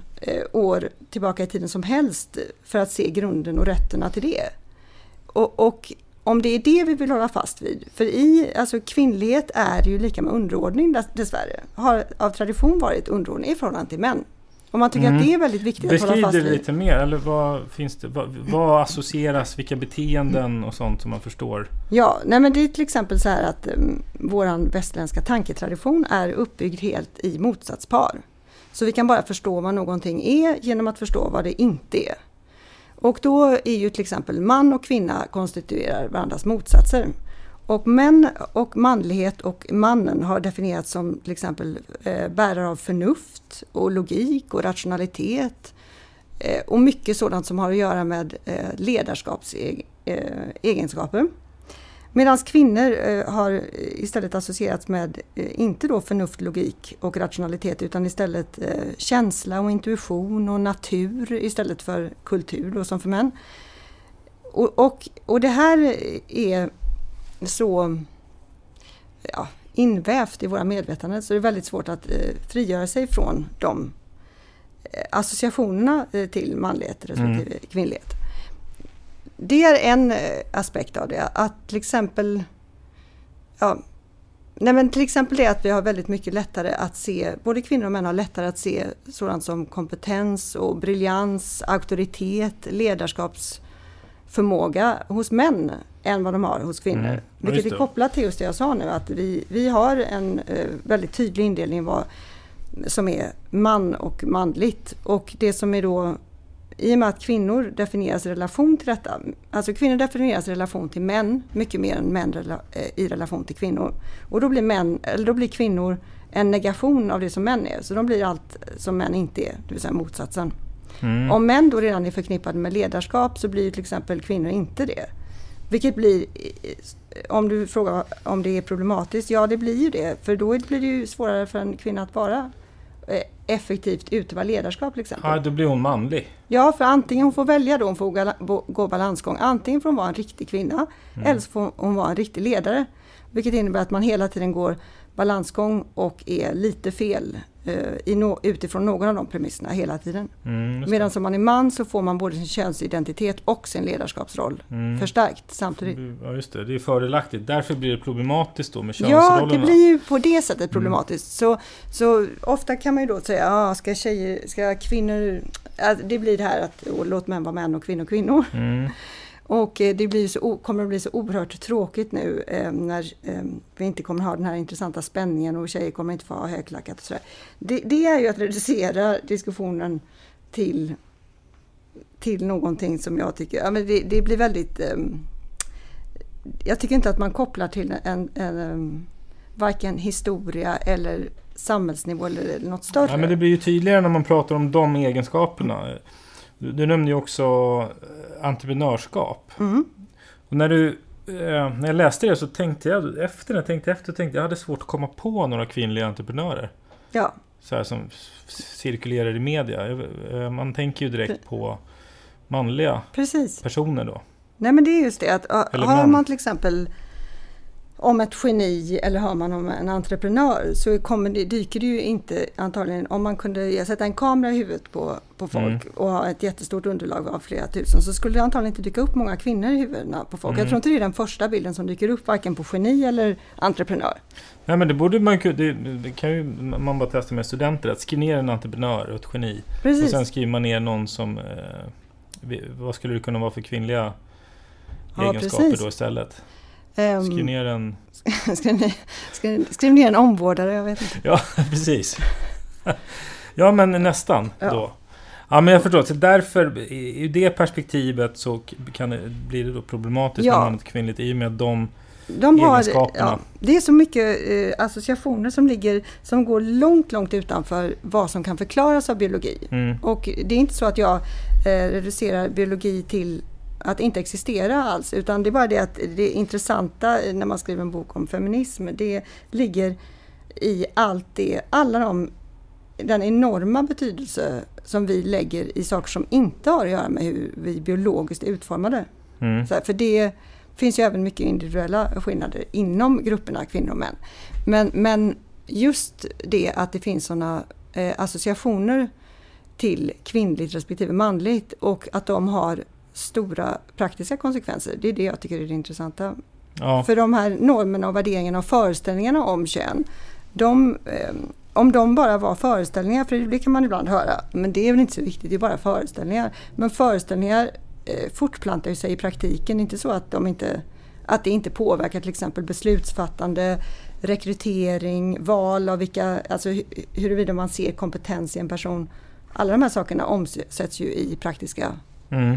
år tillbaka i tiden som helst för att se grunden och rötterna till det. Och, och om det är det vi vill hålla fast vid, för i, alltså kvinnlighet är ju lika med underordning dess- dessvärre, har av tradition varit underordning i förhållande till män. Om man tycker Mm. att det är väldigt viktigt att hålla Beskriv fast det vid. lite mer. Eller vad, finns det, vad, vad associeras? Vilka beteenden och sånt som man förstår? Ja, nej men det är till exempel så här att um, våran västerländska tanketradition är uppbyggd helt i motsatspar. Så vi kan bara förstå vad någonting är genom att förstå vad det inte är. Och då är ju till exempel man och kvinna konstituerar varandras motsatser. Och män och manlighet och mannen har definierats som till exempel eh, bärare av förnuft och logik och rationalitet. Eh, och mycket sådant som har att göra med eh, ledarskapsegenskaper. Eh, Medan kvinnor eh, har istället associerats med, eh, inte då förnuft, logik och rationalitet, utan istället eh, känsla och intuition och natur istället för kultur då, som för män. Och, och, och det här är så ja, invävt i våra medvetanden så det är väldigt svårt att frigöra sig från de associationerna till manlighet respektive kvinnlighet. Det är en eh, aspekt av det. Att till exempel ja, nej men till exempel det att vi har väldigt mycket lättare att se, både kvinnor och män har lättare att se sådant som kompetens och briljans, auktoritet, ledarskapsförmåga hos män än vad de har hos kvinnor. Mm, Vilket är kopplat till just det jag sa nu, att vi, vi har en eh, väldigt tydlig indelning vad, som är man och manligt. Och det som är då i och med att kvinnor definieras i relation till detta, alltså kvinnor definieras i relation till män mycket mer än män eh, i relation till kvinnor. Och då blir, män, eller då blir kvinnor en negation av det som män är, så de blir allt som män inte är, det vill säga motsatsen. Mm. Om män då redan är förknippade med ledarskap så blir till exempel kvinnor inte det. Vilket blir, om du frågar om det är problematiskt, ja det blir ju det. För då blir det ju svårare för en kvinna att vara eh, effektivt utöva ledarskap till exempel. Ja, då blir hon manlig. Ja, för antingen hon får välja då, hon får gå balansgång. Antingen får hon vara en riktig kvinna eller så får hon vara en riktig ledare. Vilket innebär att man hela tiden går balansgång och är lite fel no, utifrån någon av de premisserna hela tiden. Mm, Medan som man är man så får man både sin könsidentitet och sin ledarskapsroll Mm. förstärkt samtidigt. Ja, just det. Det är fördelaktigt. Därför blir det problematiskt då med Ja, könsrollerna. det blir ju på det sättet Mm. problematiskt. Så, så ofta kan man ju då säga, ah, ska tjejer, ska kvinnor... ja, Det blir det här att låt män vara män och kvinnor kvinnor. Mm. Och eh, det blir så, kommer att bli så oerhört tråkigt nu eh, när eh, vi inte kommer ha den här intressanta spänningen och tjejer kommer inte få ha högklackat och sådär. Det, det är ju att reducera diskussionen till, till någonting som jag tycker, ja men det, det blir väldigt... Eh, jag tycker inte att man kopplar till en, en, en varken historia eller samhällsnivå eller något större. Ja, men det blir ju tydligare när man pratar om de egenskaperna. Du, du nämnde ju också eh, entreprenörskap. Mm. Och när, du, eh, när jag läste det så tänkte jag, efter jag tänkte efter, tänkte jag, hade svårt att komma på några kvinnliga entreprenörer. Ja, Så här som cirkulerar i media. Eh, Man tänker ju direkt på manliga precis. personer då. Nej men det är just det att Eller har man till exempel om ett geni eller har man om en entreprenör så kommer det, dyker det ju inte antagligen om man kunde sätta en kamera i huvudet på, på folk Mm. och ha ett jättestort underlag av flera tusen så skulle det antagligen inte dyka upp många kvinnor i huvudena på folk. Mm. Jag tror inte det är den första bilden som dyker upp varken på geni eller entreprenör. Nej men det borde man det, det kan ju man bara testa med studenter. Att skriva ner en entreprenör och ett geni. Och Precis. sen skriver man ner någon som, eh, vad skulle det kunna vara för kvinnliga Ja, egenskaper precis. då istället? Ehm, Skriv ner en, skriv, ner, skriv, skriv ner en omvårdare, jag vet inte. ja precis. ja men nästan Ja. då. Ja men jag förstår, så därför i det perspektivet så kan det, blir det då problematiskt Ja. har ett kvinnligt i och med att de De har, egenskaperna. ja, det är så mycket eh, associationer som ligger som går långt, långt utanför vad som kan förklaras av biologi. Mm, Och det är inte så att jag eh, reducerar biologi till att inte existera alls, utan det är bara det att det intressanta när man skriver en bok om feminism, det ligger i allt det, alla de, den enorma betydelse som vi lägger i saker som inte har att göra med hur vi biologiskt är utformade. mm, Så här, för det finns ju även mycket individuella skillnader inom grupperna kvinnor och män. Men, men just det att det finns sådana eh, associationer till kvinnligt respektive manligt och att de har stora praktiska konsekvenser. Det är det jag tycker är det intressanta. ja. För de här normerna och värderingarna och föreställningarna om kön, de, eh, om de bara var föreställningar, för det kan man ibland höra, men det är väl inte så viktigt, det är bara föreställningar. Men föreställningar eh, fortplantar sig i praktiken, inte så att, de inte, att det inte påverkar till exempel beslutsfattande, rekrytering, val av vilka, alltså hu- huruvida man ser kompetens i en person. Alla de här sakerna omsätts ju i praktiska Mm.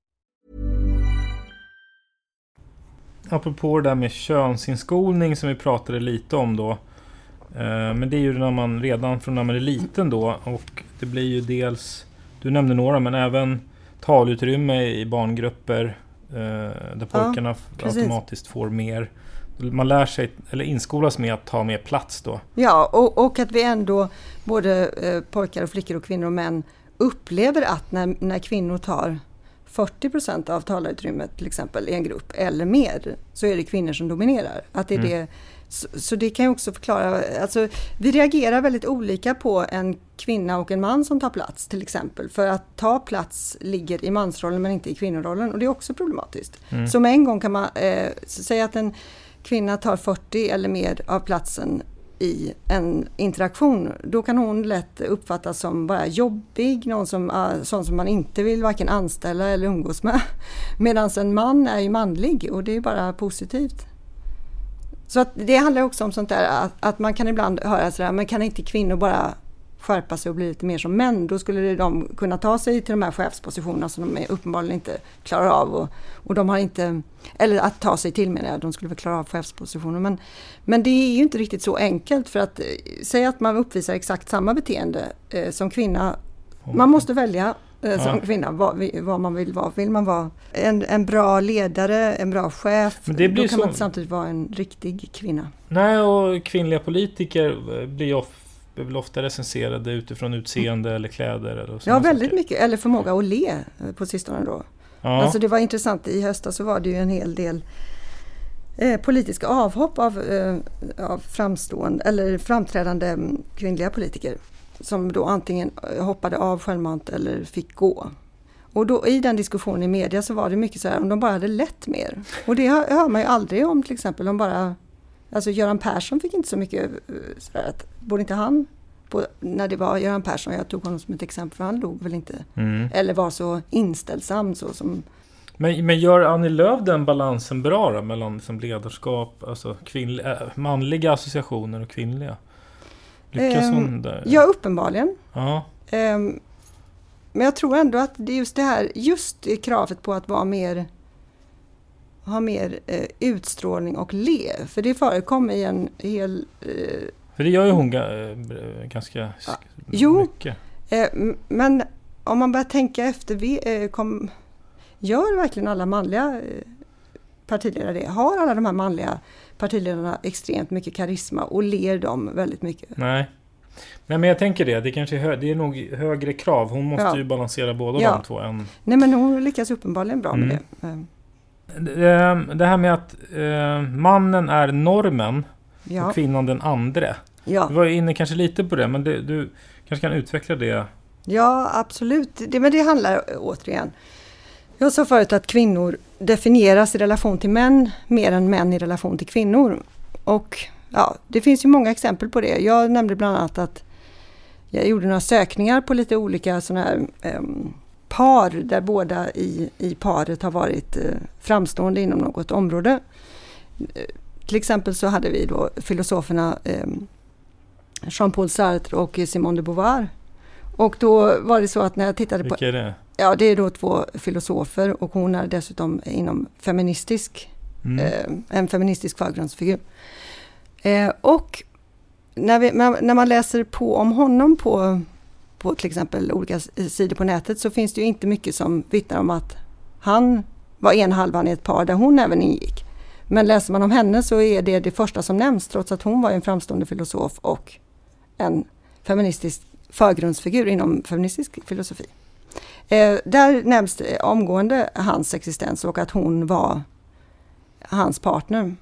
Apropå det där med könsinskolning som vi pratade lite om då. Eh, men det är ju när man redan från när man är liten då och det blir ju dels, du nämnde några, men även talutrymme i barngrupper eh, där pojkarna Ja, automatiskt får mer. Man lär sig, eller inskolas med att ta mer plats då. Ja, och, och att vi ändå, både eh, pojkar och flickor och kvinnor och män, upplever att när, när kvinnor tar 40 procent av talarutrymmet till exempel i en grupp eller mer, så är det kvinnor som dominerar. Att det är Mm. det, så, så det kan ju också förklara, alltså vi reagerar väldigt olika på en kvinna och en man som tar plats till exempel. För att ta plats ligger i mansrollen men inte i kvinnorollen och det är också problematiskt. Mm. Så med en gång kan man eh, säga att en kvinna tar 40 eller mer av platsen i en interaktion, då kan hon lätt uppfattas som bara jobbig, någon som, ah, sån som man inte vill varken anställa eller umgås med. Medan en man är ju manlig och det är bara positivt. Så att det handlar också om sånt där att, att man kan ibland höra sådär, men kan inte kvinnor bara skärpa sig och bli lite mer som män? Då skulle de kunna ta sig till de här chefspositionerna som de är uppenbarligen inte klarar av. Och, och de har inte, eller att ta sig till menar jag, de skulle väl klara av chefspositioner. Men, men det är ju inte riktigt så enkelt för att eh, säga att man uppvisar exakt samma beteende eh, som kvinna. Man måste välja eh, som Ja. kvinna vad, vad man vill vara. Vill man vara en, en bra ledare, en bra chef, Men det blir då kan så- man inte samtidigt vara en riktig kvinna. Nej, och kvinnliga politiker eh, blir ju blir väl ofta recenserade utifrån utseende eller kläder. Eller Ja, väldigt saker. mycket. Eller förmåga att le eh, på sistone då. Ja. Alltså det var intressant, i höstas så var det ju en hel del eh, politiska avhopp av, eh, av framstående, eller framträdande mm, kvinnliga politiker. Som då antingen eh, hoppade av självmant eller fick gå. Och då i den diskussionen i media så var det mycket så här om de bara hade lett mer. Och det hör, hör man ju aldrig om till exempel. De bara, alltså Göran Persson fick inte så mycket eh, sådär att, borde inte han, på, när det var Göran Persson, jag tog honom som ett exempel för han låg väl inte Mm. eller var så inställsam så som... Men, men gör Annie Lööf den balansen bra då? Mellan liksom ledarskap, alltså kvinnliga, äh, manliga associationer och kvinnliga? Lyckas Ehm, hon där? Ja, uppenbarligen. Ja. Ehm, men jag tror ändå att det är just det här, just det kravet på att vara mer ha mer eh, utstrålning och le. För det förekom i en hel... Eh, För det gör ju hon äh, ganska sk- jo. mycket. eh, m- men om man börjar tänka efter, vi, eh, kom, gör verkligen alla manliga eh, partiledare det? Har alla de här manliga partiledarna extremt mycket karisma och ler de väldigt mycket? Nej. Nej men jag tänker det, det kanske är, hö- det är nog högre krav. Hon måste Ja. ju balansera båda Ja. de två. En, Nej men hon lyckas uppenbarligen bra med Mm. Eh, Det- Det här med att eh, mannen är normen Ja. och kvinnan den andre. Ja. Du var inne kanske lite på det, men det, du kanske kan utveckla det. Ja, absolut. Det, men det handlar eh, återigen. Jag sa förut att kvinnor definieras i relation till män mer än män i relation till kvinnor. Och ja, det finns ju många exempel på det. Jag nämnde bland annat att jag gjorde några sökningar på lite olika sådana här em, par där båda i, i paret har varit eh, framstående inom något område. Eh, till exempel så hade vi då filosoferna em, Jean-Paul Sartre och Simone de Beauvoir. Och då var det så att när jag tittade på... Vilka är det? Ja, det är då två filosofer och hon är dessutom inom feministisk, Mm. eh, en feministisk förgrundsfigur. Och när, vi, när man läser på om honom på, på till exempel olika sidor på nätet så finns det ju inte mycket som vittnar om att han var en halvan i ett par där hon även ingick. Men läser man om henne så är det det första som nämns trots att hon var en framstående filosof och en feministisk förgrundsfigur inom feministisk filosofi. Eh, där nämns det omgående hans existens och att hon var hans partner.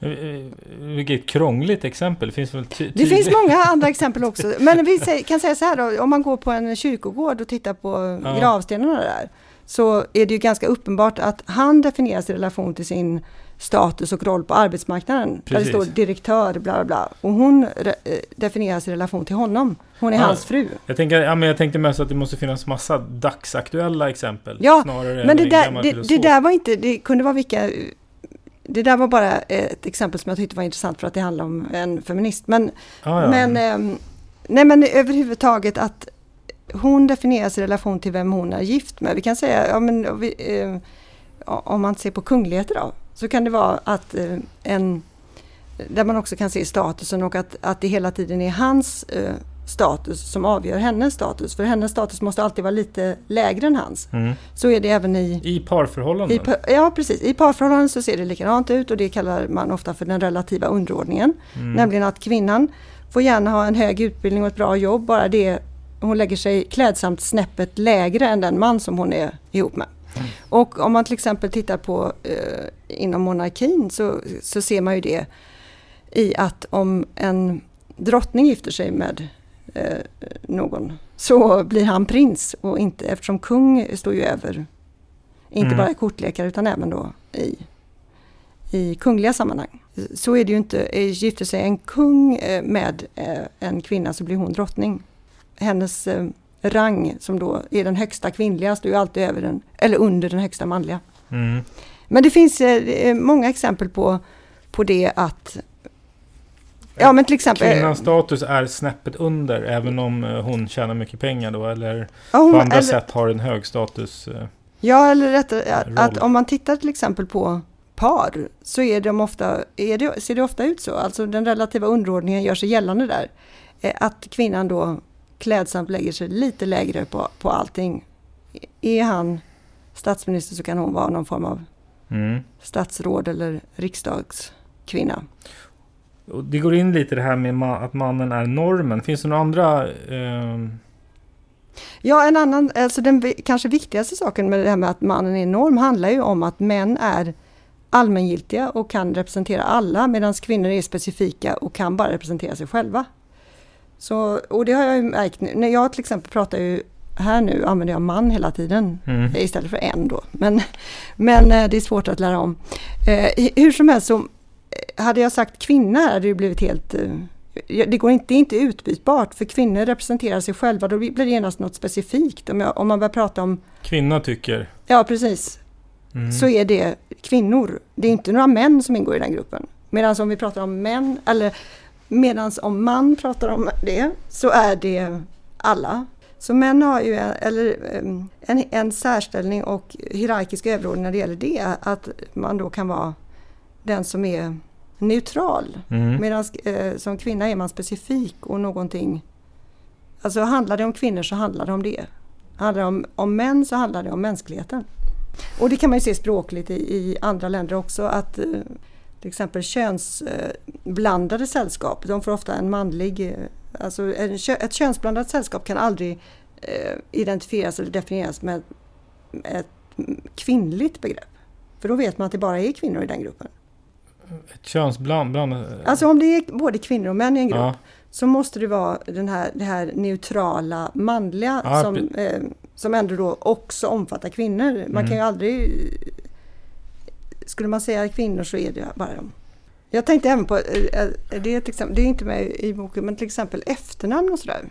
Eh, eh, Vilket krångligt exempel. Det finns väl Det finns många andra exempel också. Men vi kan säga så här då, om man går på en kyrkogård och tittar på Ja. gravstenarna där. Så är det ju ganska uppenbart att han definieras i relation till sin status och roll på arbetsmarknaden. Där det Precis. står direktör, bla bla bla. Och hon eh, definieras i relation till honom. Hon är Ja. hans fru. Jag, tänker, ja, men jag tänkte mest att det måste finnas massa dagsaktuella exempel. Ja, Men det där, det, det där var inte, det kunde vara vilka... Det där var bara ett exempel som jag tyckte var intressant för att det handlar om en feminist. Men, Ah, ja. men, ehm, nej, men överhuvudtaget att hon definieras i relation till vem hon är gift med. Vi kan säga, ja, men, vi, eh, om man ser på kungligheter då, så kan det vara att eh, en, där man också kan se statusen och att, att det hela tiden är hans eh, status som avgör hennes status. För hennes status måste alltid vara lite lägre än hans. Mm. Så är det även i... I parförhållanden? I, pa- ja, precis. I parförhållanden så ser det likadant ut och det kallar man ofta för den relativa underordningen. Mm. Nämligen att kvinnan får gärna ha en hög utbildning och ett bra jobb, bara det hon lägger sig klädsamt snäppet lägre än den man som hon är ihop med. Mm. Och om man till exempel tittar på eh, inom monarkin så, så ser man ju det i att om en drottning gifter sig med eh, någon så blir han prins och inte eftersom kung står ju över inte Mm. bara i kortlekar utan även då i, i kungliga sammanhang. Så är det ju inte. Eh, Gifter sig en kung eh, med eh, en kvinna så blir hon drottning. Hennes rang som då är den högsta kvinnliga står ju alltid över den, eller under den högsta manliga. Mm. Men det finns många exempel på, på det att Ja men till exempel Kvinnans status är snäppet under även om eh, hon tjänar mycket pengar då eller Ja, hon- på andra eller- sätt har en hög status. eh. Ja, eller rättare att, att om man tittar till exempel på par så är de ofta, är det, ser det ofta ut så. Alltså den relativa underordningen gör sig gällande där. Eh, Att kvinnan då klädsamt lägger sig lite lägre på, på allting. Är han statsminister så kan hon vara någon form av Mm. statsråd eller riksdagskvinna. Och det går in lite det här med ma- att mannen är normen. Finns det några andra eh, Ja, en annan, alltså den kanske viktigaste saken med det här med att mannen är norm handlar ju om att män är allmängiltiga och kan representera alla medan kvinnor är specifika och kan bara representera sig själva. Så, och det har jag ju märkt nu. När jag till exempel pratar ju här nu använder jag man hela tiden Mm. istället för en då. Men, men eh, det är svårt att lära om. Eh, hur som helst så hade jag sagt kvinna hade det blivit helt eh, det, går inte, det är inte utbytbart för kvinnor representerar sig själva. Då blir det genast något specifikt. Om, jag, om man börjar prata om, kvinna tycker? ja precis, Mm. så är det kvinnor. Det är inte några män som ingår i den gruppen. Medan om vi pratar om män, eller medan om man pratar om det, så är det alla. Så män har ju en, eller, em, en, en särställning och hierarkisk överordning när det gäller det. Att man då kan vara den som är neutral. Mm. Medan eh, som kvinna är man specifik och någonting. Alltså handlar det om kvinnor så handlar det om det. Handlar det om, om män så handlar det om mänskligheten. Och det kan man ju se språkligt i, i andra länder också att eh, till exempel könsblandade sällskap, de får ofta en manlig, eh, alltså en, ett könsblandat sällskap kan aldrig eh, identifieras eller definieras med ett kvinnligt begrepp. För då vet man att det bara är kvinnor i den gruppen. Ett könsbland? Bland, Alltså om det är både kvinnor och män i en grupp Ja. så måste det vara den här, det här neutrala manliga Ja, som, eh, som ändå då också omfattar kvinnor. Man Mm. kan ju aldrig... Skulle man säga kvinnor så är det bara de. Jag tänkte även på, eh, eh, det är, exempel, det är inte med i boken, men till exempel efternamn och sådär.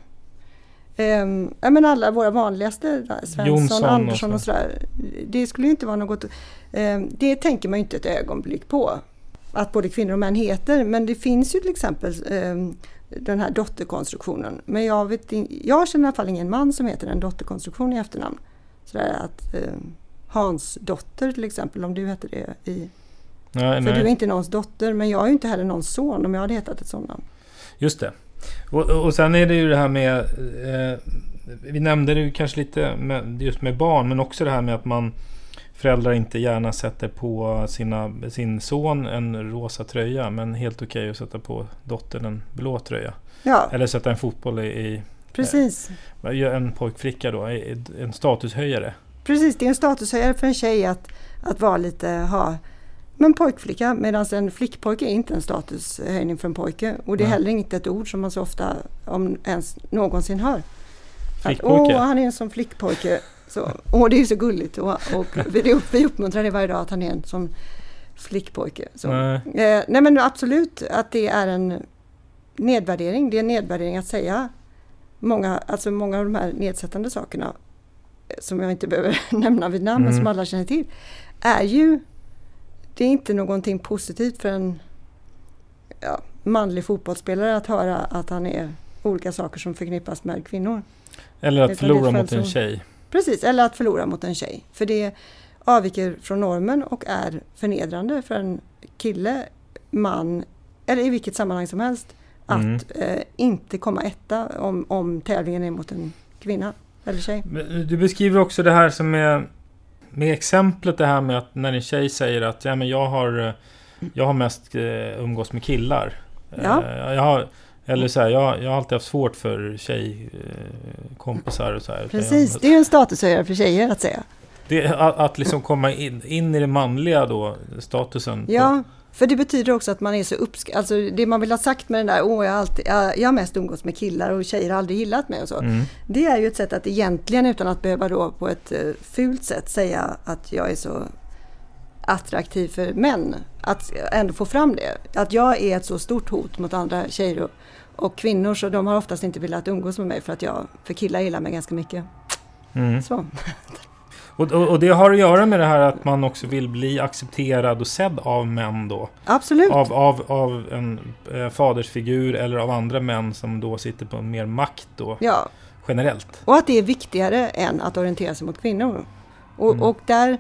Um, ja, men alla våra vanligaste, Svensson, Jonsson och Andersson och så. sådär. Det skulle ju inte vara något... ehm, det tänker man ju inte ett ögonblick på. Att både kvinnor och män heter. Men det finns ju till exempel ehm, den här dotterkonstruktionen. Men jag, vet, in- jag känner i alla fall ingen man som heter en dotterkonstruktion i efternamn. Sådär att ehm, Hans dotter till exempel, om du hette det i... Nej, För nej. du är inte någons dotter, men jag är ju inte heller någons son om jag hade hetat ett sådant namn. Just det. Och, och sen är det ju det här med... Eh, vi nämnde det ju kanske lite med, just med barn, men också det här med att man föräldrar inte gärna sätter på sina, sin son en rosa tröja, men helt okej att sätta på dottern en blå tröja. Ja, Eller sätta en fotboll i, i precis. en pojkflicka då, en statushöjare. Precis, det är en statushöjare för en tjej att, att vara lite, ha men pojkflicka medan en flickpojke är inte en statushöjning för en pojke. Och det är Nej. heller inte ett ord som man så ofta, om ens någonsin hör. Flickpojke? Åh, han är en sån flickpojke. Så, åh, det är ju så gulligt. Och, och vi, upp- vi uppmuntrar det varje dag att han är en sån flickpojke. Så. Nej. Eh, nej men absolut att det är en nedvärdering. Det är en nedvärdering att säga många, alltså många av de här nedsättande sakerna eh, som jag inte behöver nämna vid namn men Mm. som alla känner till är ju det är inte någonting positivt för en ja, manlig fotbollsspelare att höra att han är olika saker som förknippas med kvinnor. Eller att Utan förlora mot en tjej. Precis, eller att förlora mot en tjej. För det avviker från normen och är förnedrande för en kille, man eller i vilket sammanhang som helst, att Mm. eh, inte komma etta om, om tävlingen är mot en kvinna eller tjej. Men Du beskriver också det här som är med exemplet det här med att när en tjej säger att ja, men jag, har, eh, jag har mest eh, umgås med killar. Ja. Eh, jag har, eller så här, jag, jag har alltid haft svårt för tjejkompisar och så här. Precis, Jag, det är ju en statushöjare för tjejer att säga. det, att, att liksom komma in, in i det manliga då, statusen. på- Ja, för det betyder också att man är så uppskattad. Alltså det man vill ha sagt med den där, åh jag har, alltid, jag, jag har mest umgås med killar och tjejer har aldrig gillat mig och så. Mm. Det är ju ett sätt att egentligen utan att behöva då på ett eh, fult sätt säga att jag är så attraktiv för män. Att ändå få fram det. Att jag är ett så stort hot mot andra tjejer och, och kvinnor så de har oftast inte velat umgås med mig för att jag, för killar gillar mig ganska mycket. Mm. Så. Och, och, och det har att göra med det här att man också vill bli accepterad och sedd av män då. Absolut. Av, av, av en eh, fadersfigur eller av andra män som då sitter på mer makt då. Ja, Generellt. Och att det är viktigare än att orientera sig mot kvinnor. Och, Mm. och där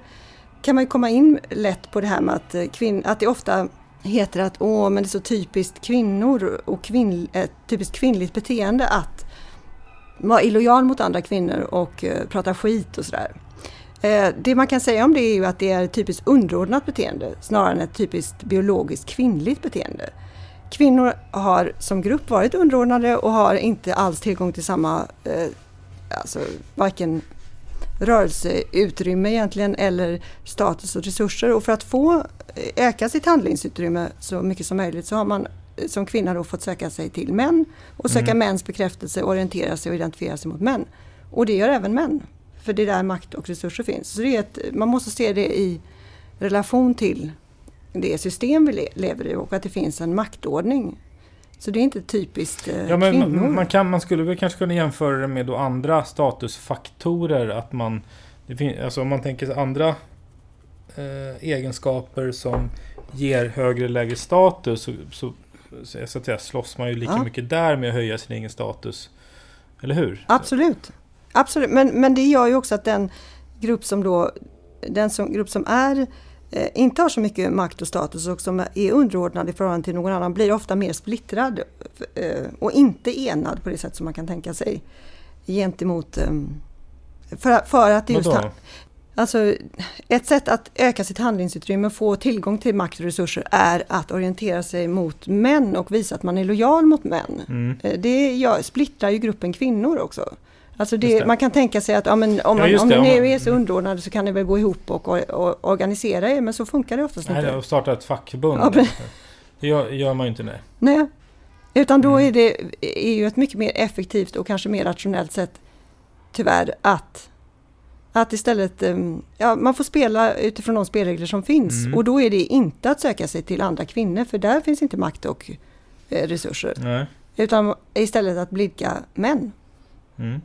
kan man ju komma in lätt på det här med att, eh, kvinn, att det ofta heter att åh, men det är så typiskt kvinnor och kvinn, ett typiskt kvinnligt beteende att vara illojal mot andra kvinnor och eh, prata skit och sådär. Eh, det man kan säga om det är ju att det är ett typiskt underordnat beteende snarare än ett typiskt biologiskt kvinnligt beteende. Kvinnor har som grupp varit underordnade och har inte alls tillgång till samma, eh, alltså varken rörelseutrymme egentligen eller status och resurser. Och för att få eh, öka sitt handlingsutrymme så mycket som möjligt så har man eh, som kvinna då fått söka sig till män och söka Mm. mäns bekräftelse, orientera sig och identifiera sig mot män. Och det gör även män. För det är där makt och resurser finns. Så det är ett, man måste se det i relation till det system vi le- lever i och att det finns en maktordning. Så det är inte typiskt eh, Ja, men kvinnor. man, kan, man skulle väl kanske kunna jämföra det med då andra statusfaktorer. Att man, det fin, alltså om man tänker sig andra eh, egenskaper som ger högre eller lägre status så, så, så, så att säga, slåss man ju lika Ja. mycket där med att höja sin egen status. Eller hur? Absolut. Absolut. Men, men det gör ju också att den grupp som då den som, grupp som är inte har så mycket makt och status och som är underordnad i förhållande till någon annan blir ofta mer splittrad eh, och inte enad på det sätt som man kan tänka sig gentemot eh, för, för att just Vadå? ha- Alltså, ett sätt att öka sitt handlingsutrymme och få tillgång till makt och resurser är att orientera sig mot män och visa att man är lojal mot män. Mm. Eh, Det gör, splittrar ju gruppen kvinnor också. Alltså det, man kan tänka sig att ja, men om, Ja, om det, ni nu är så underordnade så kan ni väl gå ihop och, och, och organisera er, men så funkar det oftast Nej, inte. och starta ett fackförbund. Ja, men- det gör, gör man ju inte nej. Nej, utan då Mm. är det är ju ett mycket mer effektivt och kanske mer rationellt sätt tyvärr att att istället, em, ja man får spela utifrån de spelregler som finns Mm. och då är det inte att söka sig till andra kvinnor för där finns inte makt och eh, resurser. nej. Utan istället att blidka män. Mm.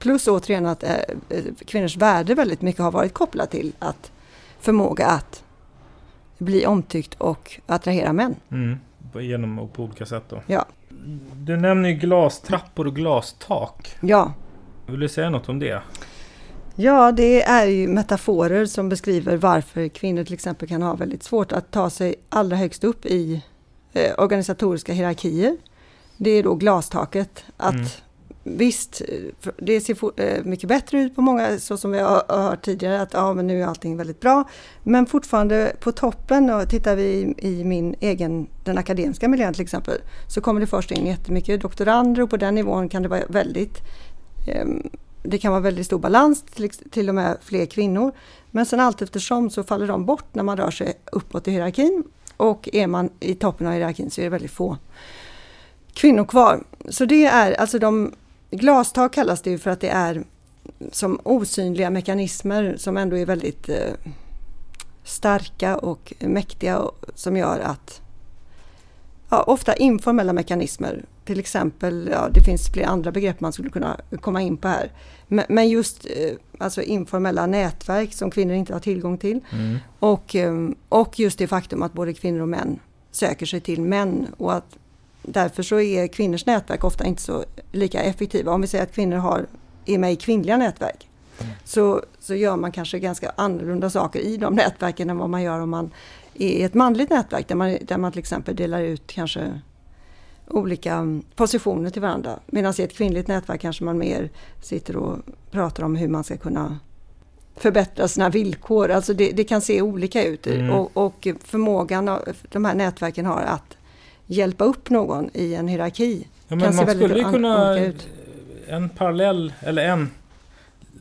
Plus återigen att eh, eh, kvinnors värde väldigt mycket har varit kopplat till att förmåga att bli omtyckt och attrahera män. Mm. Genom och på olika sätt då. Ja. Du nämner ju glastrappor och glastak. Ja, Vill du säga något om det? Ja, det är ju metaforer som beskriver varför kvinnor till exempel kan ha väldigt svårt att ta sig allra högst upp i eh, organisatoriska hierarkier. Det är då glastaket. Att Mm. Visst, det ser eh, mycket bättre ut på många, så som vi har hört tidigare, att ja, men nu är allting väldigt bra. Men fortfarande på toppen, och tittar vi i, min egen, den akademiska miljön till exempel, så kommer det först in jättemycket doktorander och på den nivån kan det vara väldigt ehm, det kan vara väldigt stor balans, till, till och med fler kvinnor. Men sen allt eftersom så faller de bort när man rör sig uppåt i hierarkin. Och är man i toppen av hierarkin så är det väldigt få kvinnor kvar. Så det är alltså de, glastak kallas det ju för att det är som osynliga mekanismer som ändå är väldigt eh, starka och mäktiga och, som gör att ja, ofta informella mekanismer, till exempel, ja, det finns flera andra begrepp man skulle kunna komma in på här. Men, men just eh, alltså informella nätverk som kvinnor inte har tillgång till. Mm. Och, eh, och just det faktum att både kvinnor och män söker sig till män och att därför så är kvinnors nätverk ofta inte så lika effektiva. Om vi säger att kvinnor har, är med i kvinnliga nätverk så, så gör man kanske ganska annorlunda saker i de nätverken än vad man gör om man i ett manligt nätverk där man, där man till exempel delar ut kanske olika positioner till varandra. Medan i ett kvinnligt nätverk kanske man mer sitter och pratar om hur man ska kunna förbättra sina villkor. Alltså det, det kan se olika ut Mm. och, och förmågan de här nätverken har att hjälpa upp någon i en hierarki. Ja, kan men se man skulle ju kunna... En parallell, eller en...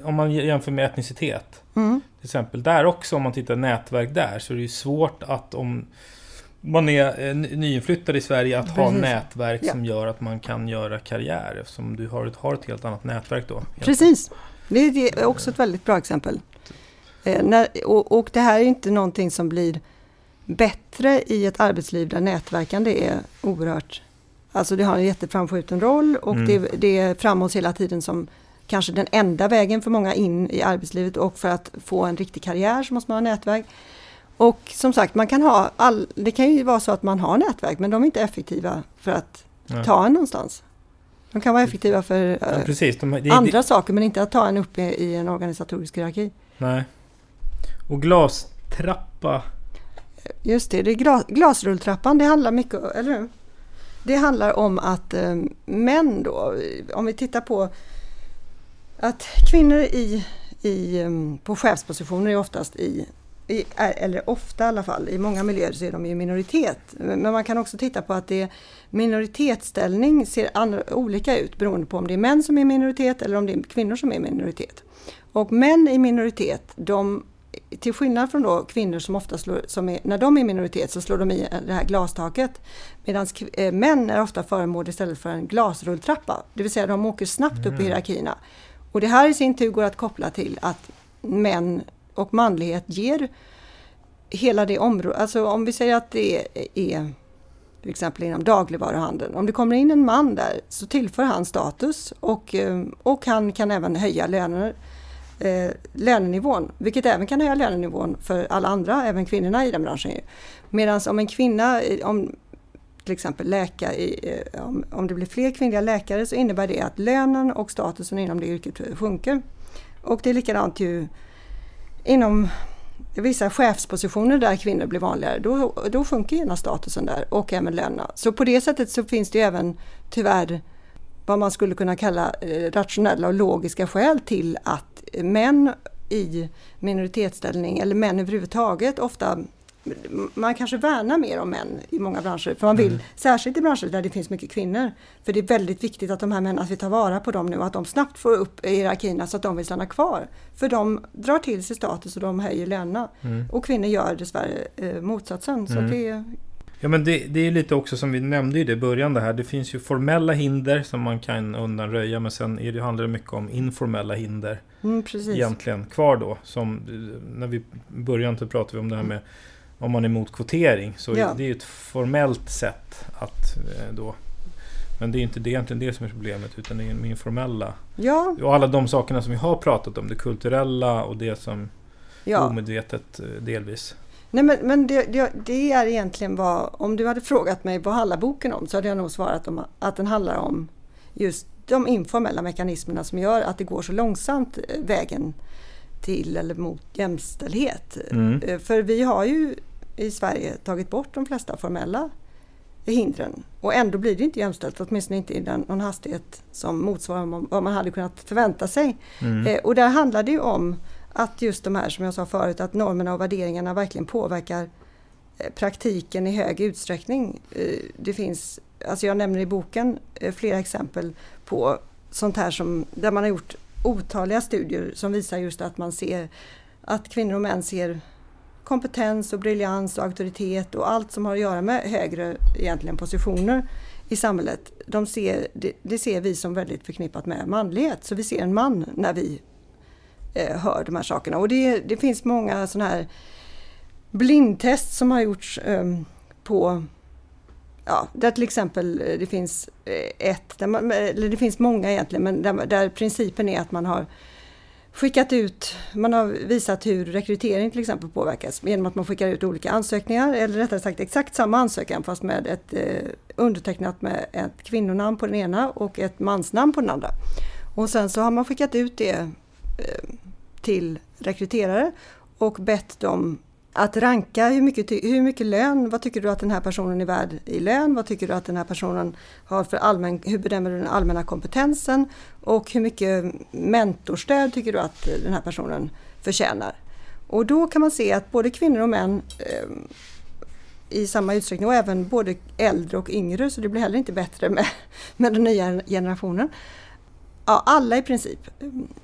Om man jämför med etnicitet. Mm. Till exempel där också, om man tittar nätverk där, så är det ju svårt att om man är eh, ny- nyinflyttad i Sverige att ha Precis. nätverk Ja. som gör att man kan göra karriär eftersom du har ett, har ett helt annat nätverk då. Precis. Det är- det är också ett väldigt bra exempel. Eh, när, och, och det här är inte någonting som blir bättre i ett arbetsliv där nätverkande är oerhört... Alltså det har en jätteframskjuten roll och Mm. det, det framhålls hela tiden som kanske den enda vägen för många in i arbetslivet och för att få en riktig karriär så måste man ha nätverk. Och som sagt, man kan ha all, det kan ju vara så att man har nätverk men de är inte effektiva för att Nej. ta en någonstans. De kan vara effektiva för Ja, eh, precis. De, det, andra det, saker men inte att ta en upp i, i en organisatorisk hierarki. nej. Och glastrappa. Just det, det är glas, glasrulltrappan, det handlar mycket, eller hur? Det handlar om att eh, män då, om vi tittar på att kvinnor i, i, eh, på chefspositioner är oftast i, i, eller ofta i alla fall, i många miljöer så är de i minoritet. Men man kan också titta på att det minoritetsställning ser andra, olika ut beroende på om det är män som är i minoritet eller om det är kvinnor som är i minoritet. Och män i minoritet, de, till skillnad från då kvinnor som ofta slår, som är, när de är minoritet så slår de i det här glastaket. Medan eh, män är ofta föremål istället för en glasrulltrappa. Det vill säga de åker snabbt upp i hierarkierna. Och det här i sin tur går att koppla till att män och manlighet ger hela det området. Alltså om vi säger att det är till exempel inom dagligvaruhandeln. Om det kommer in en man där så tillför han status och, eh, och han kan även höja löner, eh, lönenivån. Vilket även kan höja lönenivån för alla andra, även kvinnorna i den branschen. Medan om en kvinna, eh, om till exempel läkare, eh, om, om det blir fler kvinnliga läkare så innebär det att lönen och statusen inom det yrket eh, sjunker. Och det är likadant ju inom vissa chefspositioner där kvinnor blir vanligare, då, då sjunker gärna statusen där och även lönerna. Så på det sättet så finns det ju även tyvärr vad man skulle kunna kalla eh, rationella och logiska skäl till att män i minoritetsställning eller män överhuvudtaget ofta man kanske värnar mer om män i många branscher. För man vill, särskilt i branscher där det finns mycket kvinnor. För det är väldigt viktigt att de här männen, att vi tar vara på dem nu och att de snabbt får upp hierarkierna så att de vill stanna kvar. För de drar till sig status och de höjer lönerna. Och kvinnor gör dessvärre eh, motsatsen. Så att det, Ja men det, det är lite också som vi nämnde i det början det här. Det finns ju formella hinder som man kan undanröja. Men sen är det, handlar det mycket om informella hinder. mm, precis. egentligen kvar då. Som eh, när vi början så pratade vi om det här med om man är emot kvotering. Så Ja. det är ju ett formellt sätt att eh, då men det är inte det, egentligen det som är problemet utan det är de informella. Ja, Och alla de sakerna som vi har pratat om. Det kulturella och det som ja. omedvetet eh, delvis. Nej men, men det, det, det är egentligen vad, om du hade frågat mig vad handlar boken om så hade jag nog svarat om att den handlar om just de informella mekanismerna som gör att det går så långsamt eh, vägen till eller mot jämställdhet. Mm. Eh, För vi har ju i Sverige tagit bort de flesta formella hindren och ändå blir det inte jämställt, åtminstone inte i den, någon hastighet som motsvarar vad man- hade kunnat förvänta sig. Mm. Eh, och där handlar det ju om att just de här som jag sa förut, att normerna och värderingarna verkligen påverkar eh, praktiken i hög utsträckning. Eh, det finns, alltså jag nämner i boken eh, flera exempel på sånt här som, där man har gjort otaliga studier som visar just att man ser att kvinnor och män ser kompetens och briljans och auktoritet och allt som har att göra med högre egentligen positioner i samhället. De ser, det, det ser vi som väldigt förknippat med manlighet. Så vi ser en man när vi Eh, hör de här sakerna. Och det, det finns många sådana här blindtest som har gjorts ehm, på Ja, där till exempel eh, det finns eh, ett, där man, eller det finns många egentligen, men där, där principen är att man har skickat ut, man har visat hur rekrytering till exempel påverkas genom att man skickar ut olika ansökningar eller rättare sagt exakt samma ansökan fast med ett eh, undertecknat med ett kvinnonamn på den ena och ett mansnamn på den andra. Och sen så har man skickat ut det Eh, till rekryterare och bett dem att ranka hur mycket, hur mycket lön, vad tycker du att den här personen är värd i lön? Vad tycker du att den här personen har för allmän, hur bedömer du den allmänna kompetensen? Och hur mycket mentorstöd tycker du att eh, den här personen förtjänar? Och då kan man se att både kvinnor och män eh, i samma utsträckning och även både äldre och yngre, så det blir heller inte bättre med, med den nya generationen. Ja, alla i princip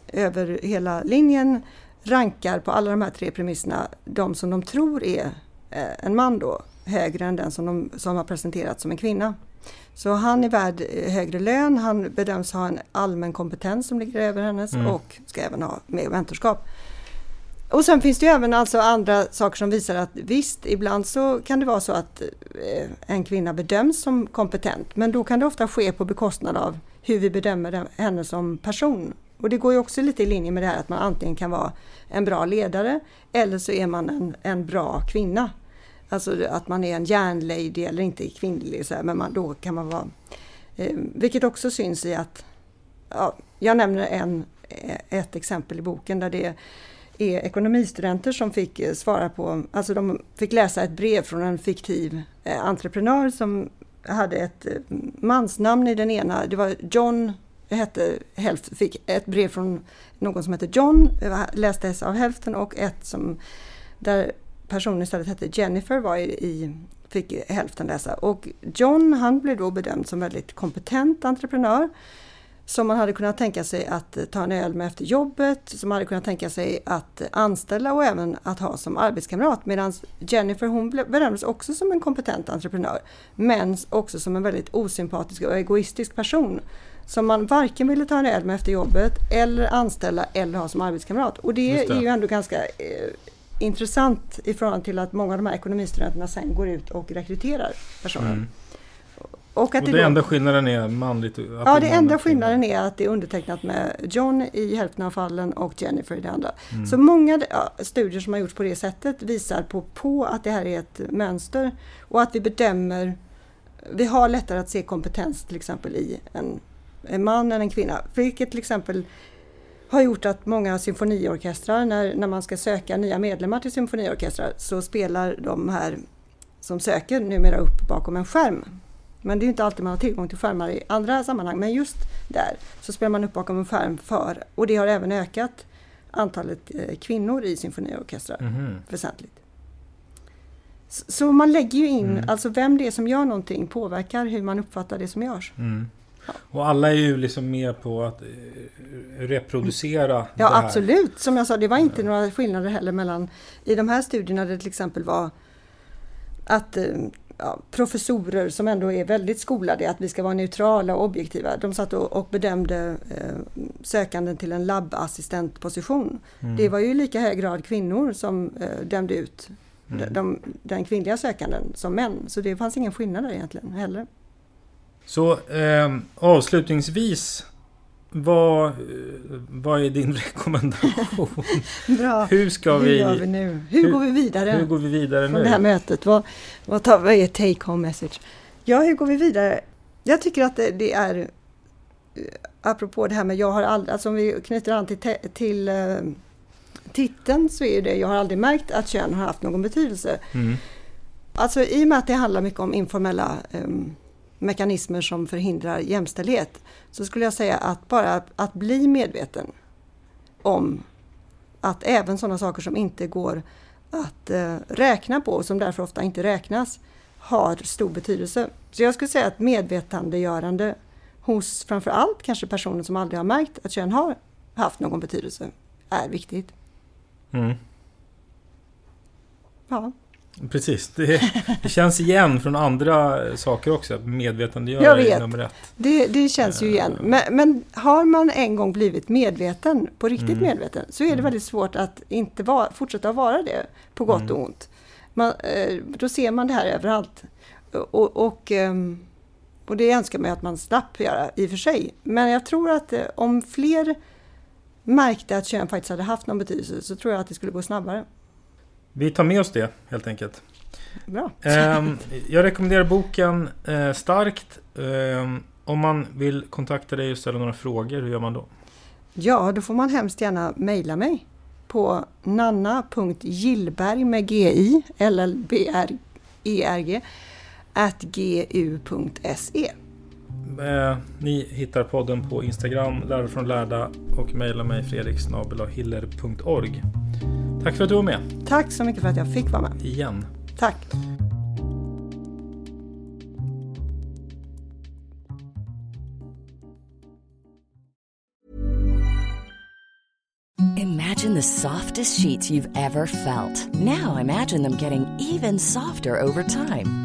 över hela linjen rankar på alla de här tre premisserna de som de tror är eh, en man då, högre än den som, de, som har presenterats som en kvinna. Så han är värd eh, högre lön, han bedöms ha en allmän kompetens som ligger över hennes mm. och ska även ha med mentorskap. Och sen finns det ju även alltså andra saker som visar att visst, ibland så kan det vara så att eh, en kvinna bedöms som kompetent, men då kan det ofta ske på bekostnad av hur vi bedömer henne som person. Och det går ju också lite i linje med det här att man antingen kan vara en bra ledare eller så är man en, en bra kvinna. Alltså att man är en järnlady eller inte kvinnlig, så här, men man, då kan man vara... Eh, vilket också syns i att... Ja, jag nämner en, eh, ett exempel i boken där det är är ekonomistudenter som fick eh, svara på, alltså de fick läsa ett brev från en fiktiv eh, entreprenör som hade ett eh, mansnamn i den ena, det var John hette hälften, fick ett brev från någon som hette John, lästes av hälften och ett som där personen istället hette Jennifer var i, i, fick hälften läsa. Och John han blev då bedömd som väldigt kompetent entreprenör som man hade kunnat tänka sig att ta en öl med efter jobbet, som man hade kunnat tänka sig att anställa och även att ha som arbetskamrat. Medan Jennifer hon bedömdes också som en kompetent entreprenör, men också som en väldigt osympatisk och egoistisk person som man varken ville ta en öl med efter jobbet eller anställa eller ha som arbetskamrat. Och det, det. är ju ändå ganska eh, intressant i förhållande till att många av de här ekonomistudenterna sen går ut och rekryterar personer. Mm. Och, att och det, det enda skillnaden är manligt? Ja, det enda skillnaden är att det är undertecknat med John i hälften av fallen och Jennifer i det andra. Mm. Så många studier som har gjorts på det sättet visar på, på att det här är ett mönster och att vi bedömer vi har lättare att se kompetens till exempel i en, en man än en kvinna. Vilket till exempel har gjort att många symfoniorkestrar, när, när man ska söka nya medlemmar till symfoniorkestrar, så spelar de här som söker numera upp bakom en skärm men det är inte alltid man har tillgång till skärmar i andra sammanhang. Men just där så spelar man upp bakom en skärm för, och det har även ökat antalet eh, kvinnor i symfoniorkestrar mm. väsentligt. Så man lägger ju in, mm. alltså vem det är som gör någonting påverkar hur man uppfattar det som görs. Mm. Ja. Och alla är ju liksom med på att eh, reproducera Ja absolut, som jag sa det var inte några skillnader heller mellan i de här studierna där det till exempel var att eh, ja, professorer som ändå är väldigt skolade att vi ska vara neutrala och objektiva. De satt och, och bedömde eh, sökanden till en labbassistentposition. Mm. Det var ju i lika hög grad kvinnor som eh, dömde ut mm. de, den kvinnliga sökanden som män. Så det fanns ingen skillnad där egentligen heller. Så eh, avslutningsvis vad, vad är din rekommendation? Bra. Hur ska vi... Hur gör vi nu? Hur, hur, går vi vidare? Hur går vi vidare från nu? det här mötet? Vad, vad, tar, vad är take home message? Ja, hur går vi vidare? Jag tycker att det, det är eh, apropå det här med jag har aldrig, alltså om vi knyter an till, till uh, titeln så är det jag har aldrig märkt att kön har haft någon betydelse. Mm. Alltså i och med att det handlar mycket om informella um, mekanismer som förhindrar jämställdhet så skulle jag säga att bara att bli medveten om att även sådana saker som inte går att eh, räkna på och som därför ofta inte räknas har stor betydelse. Så jag skulle säga att medvetandegörande hos framför allt kanske personer som aldrig har märkt att kön har haft någon betydelse är viktigt. Mm. Ja. Precis, det, det, känns igen från andra saker också. Medvetandegörande är nummer ett. Det, det känns ju igen. Men, men, har man en gång blivit medveten, på riktigt mm. medveten, så är det mm. väldigt svårt att inte var, fortsätta att vara det, på gott mm. och ont. Man, eh, då ser man det här överallt. Och, och, ehm, och det önskar man att man slapp göra i och för sig. Men jag tror att eh, om fler märkte att kön faktiskt hade haft någon betydelse så tror jag att det skulle gå snabbare. Vi tar med oss det helt enkelt. Bra. Ehm, jag rekommenderar boken eh, starkt. Ehm, om man vill kontakta dig och ställa några frågor, hur gör man då? Ja, då får man hemskt gärna mejla mig på nanna.gillberg med gi, llberg, at gu.se. Eh, ni hittar podden på Instagram, Lärare från lärda och mejla mig fredriksnabelahiller.org. Tack för att du var med. Tack så mycket för att jag fick vara med. Igen. Tack. Imagine the softest sheets you've ever felt. Now imagine them getting even softer over time.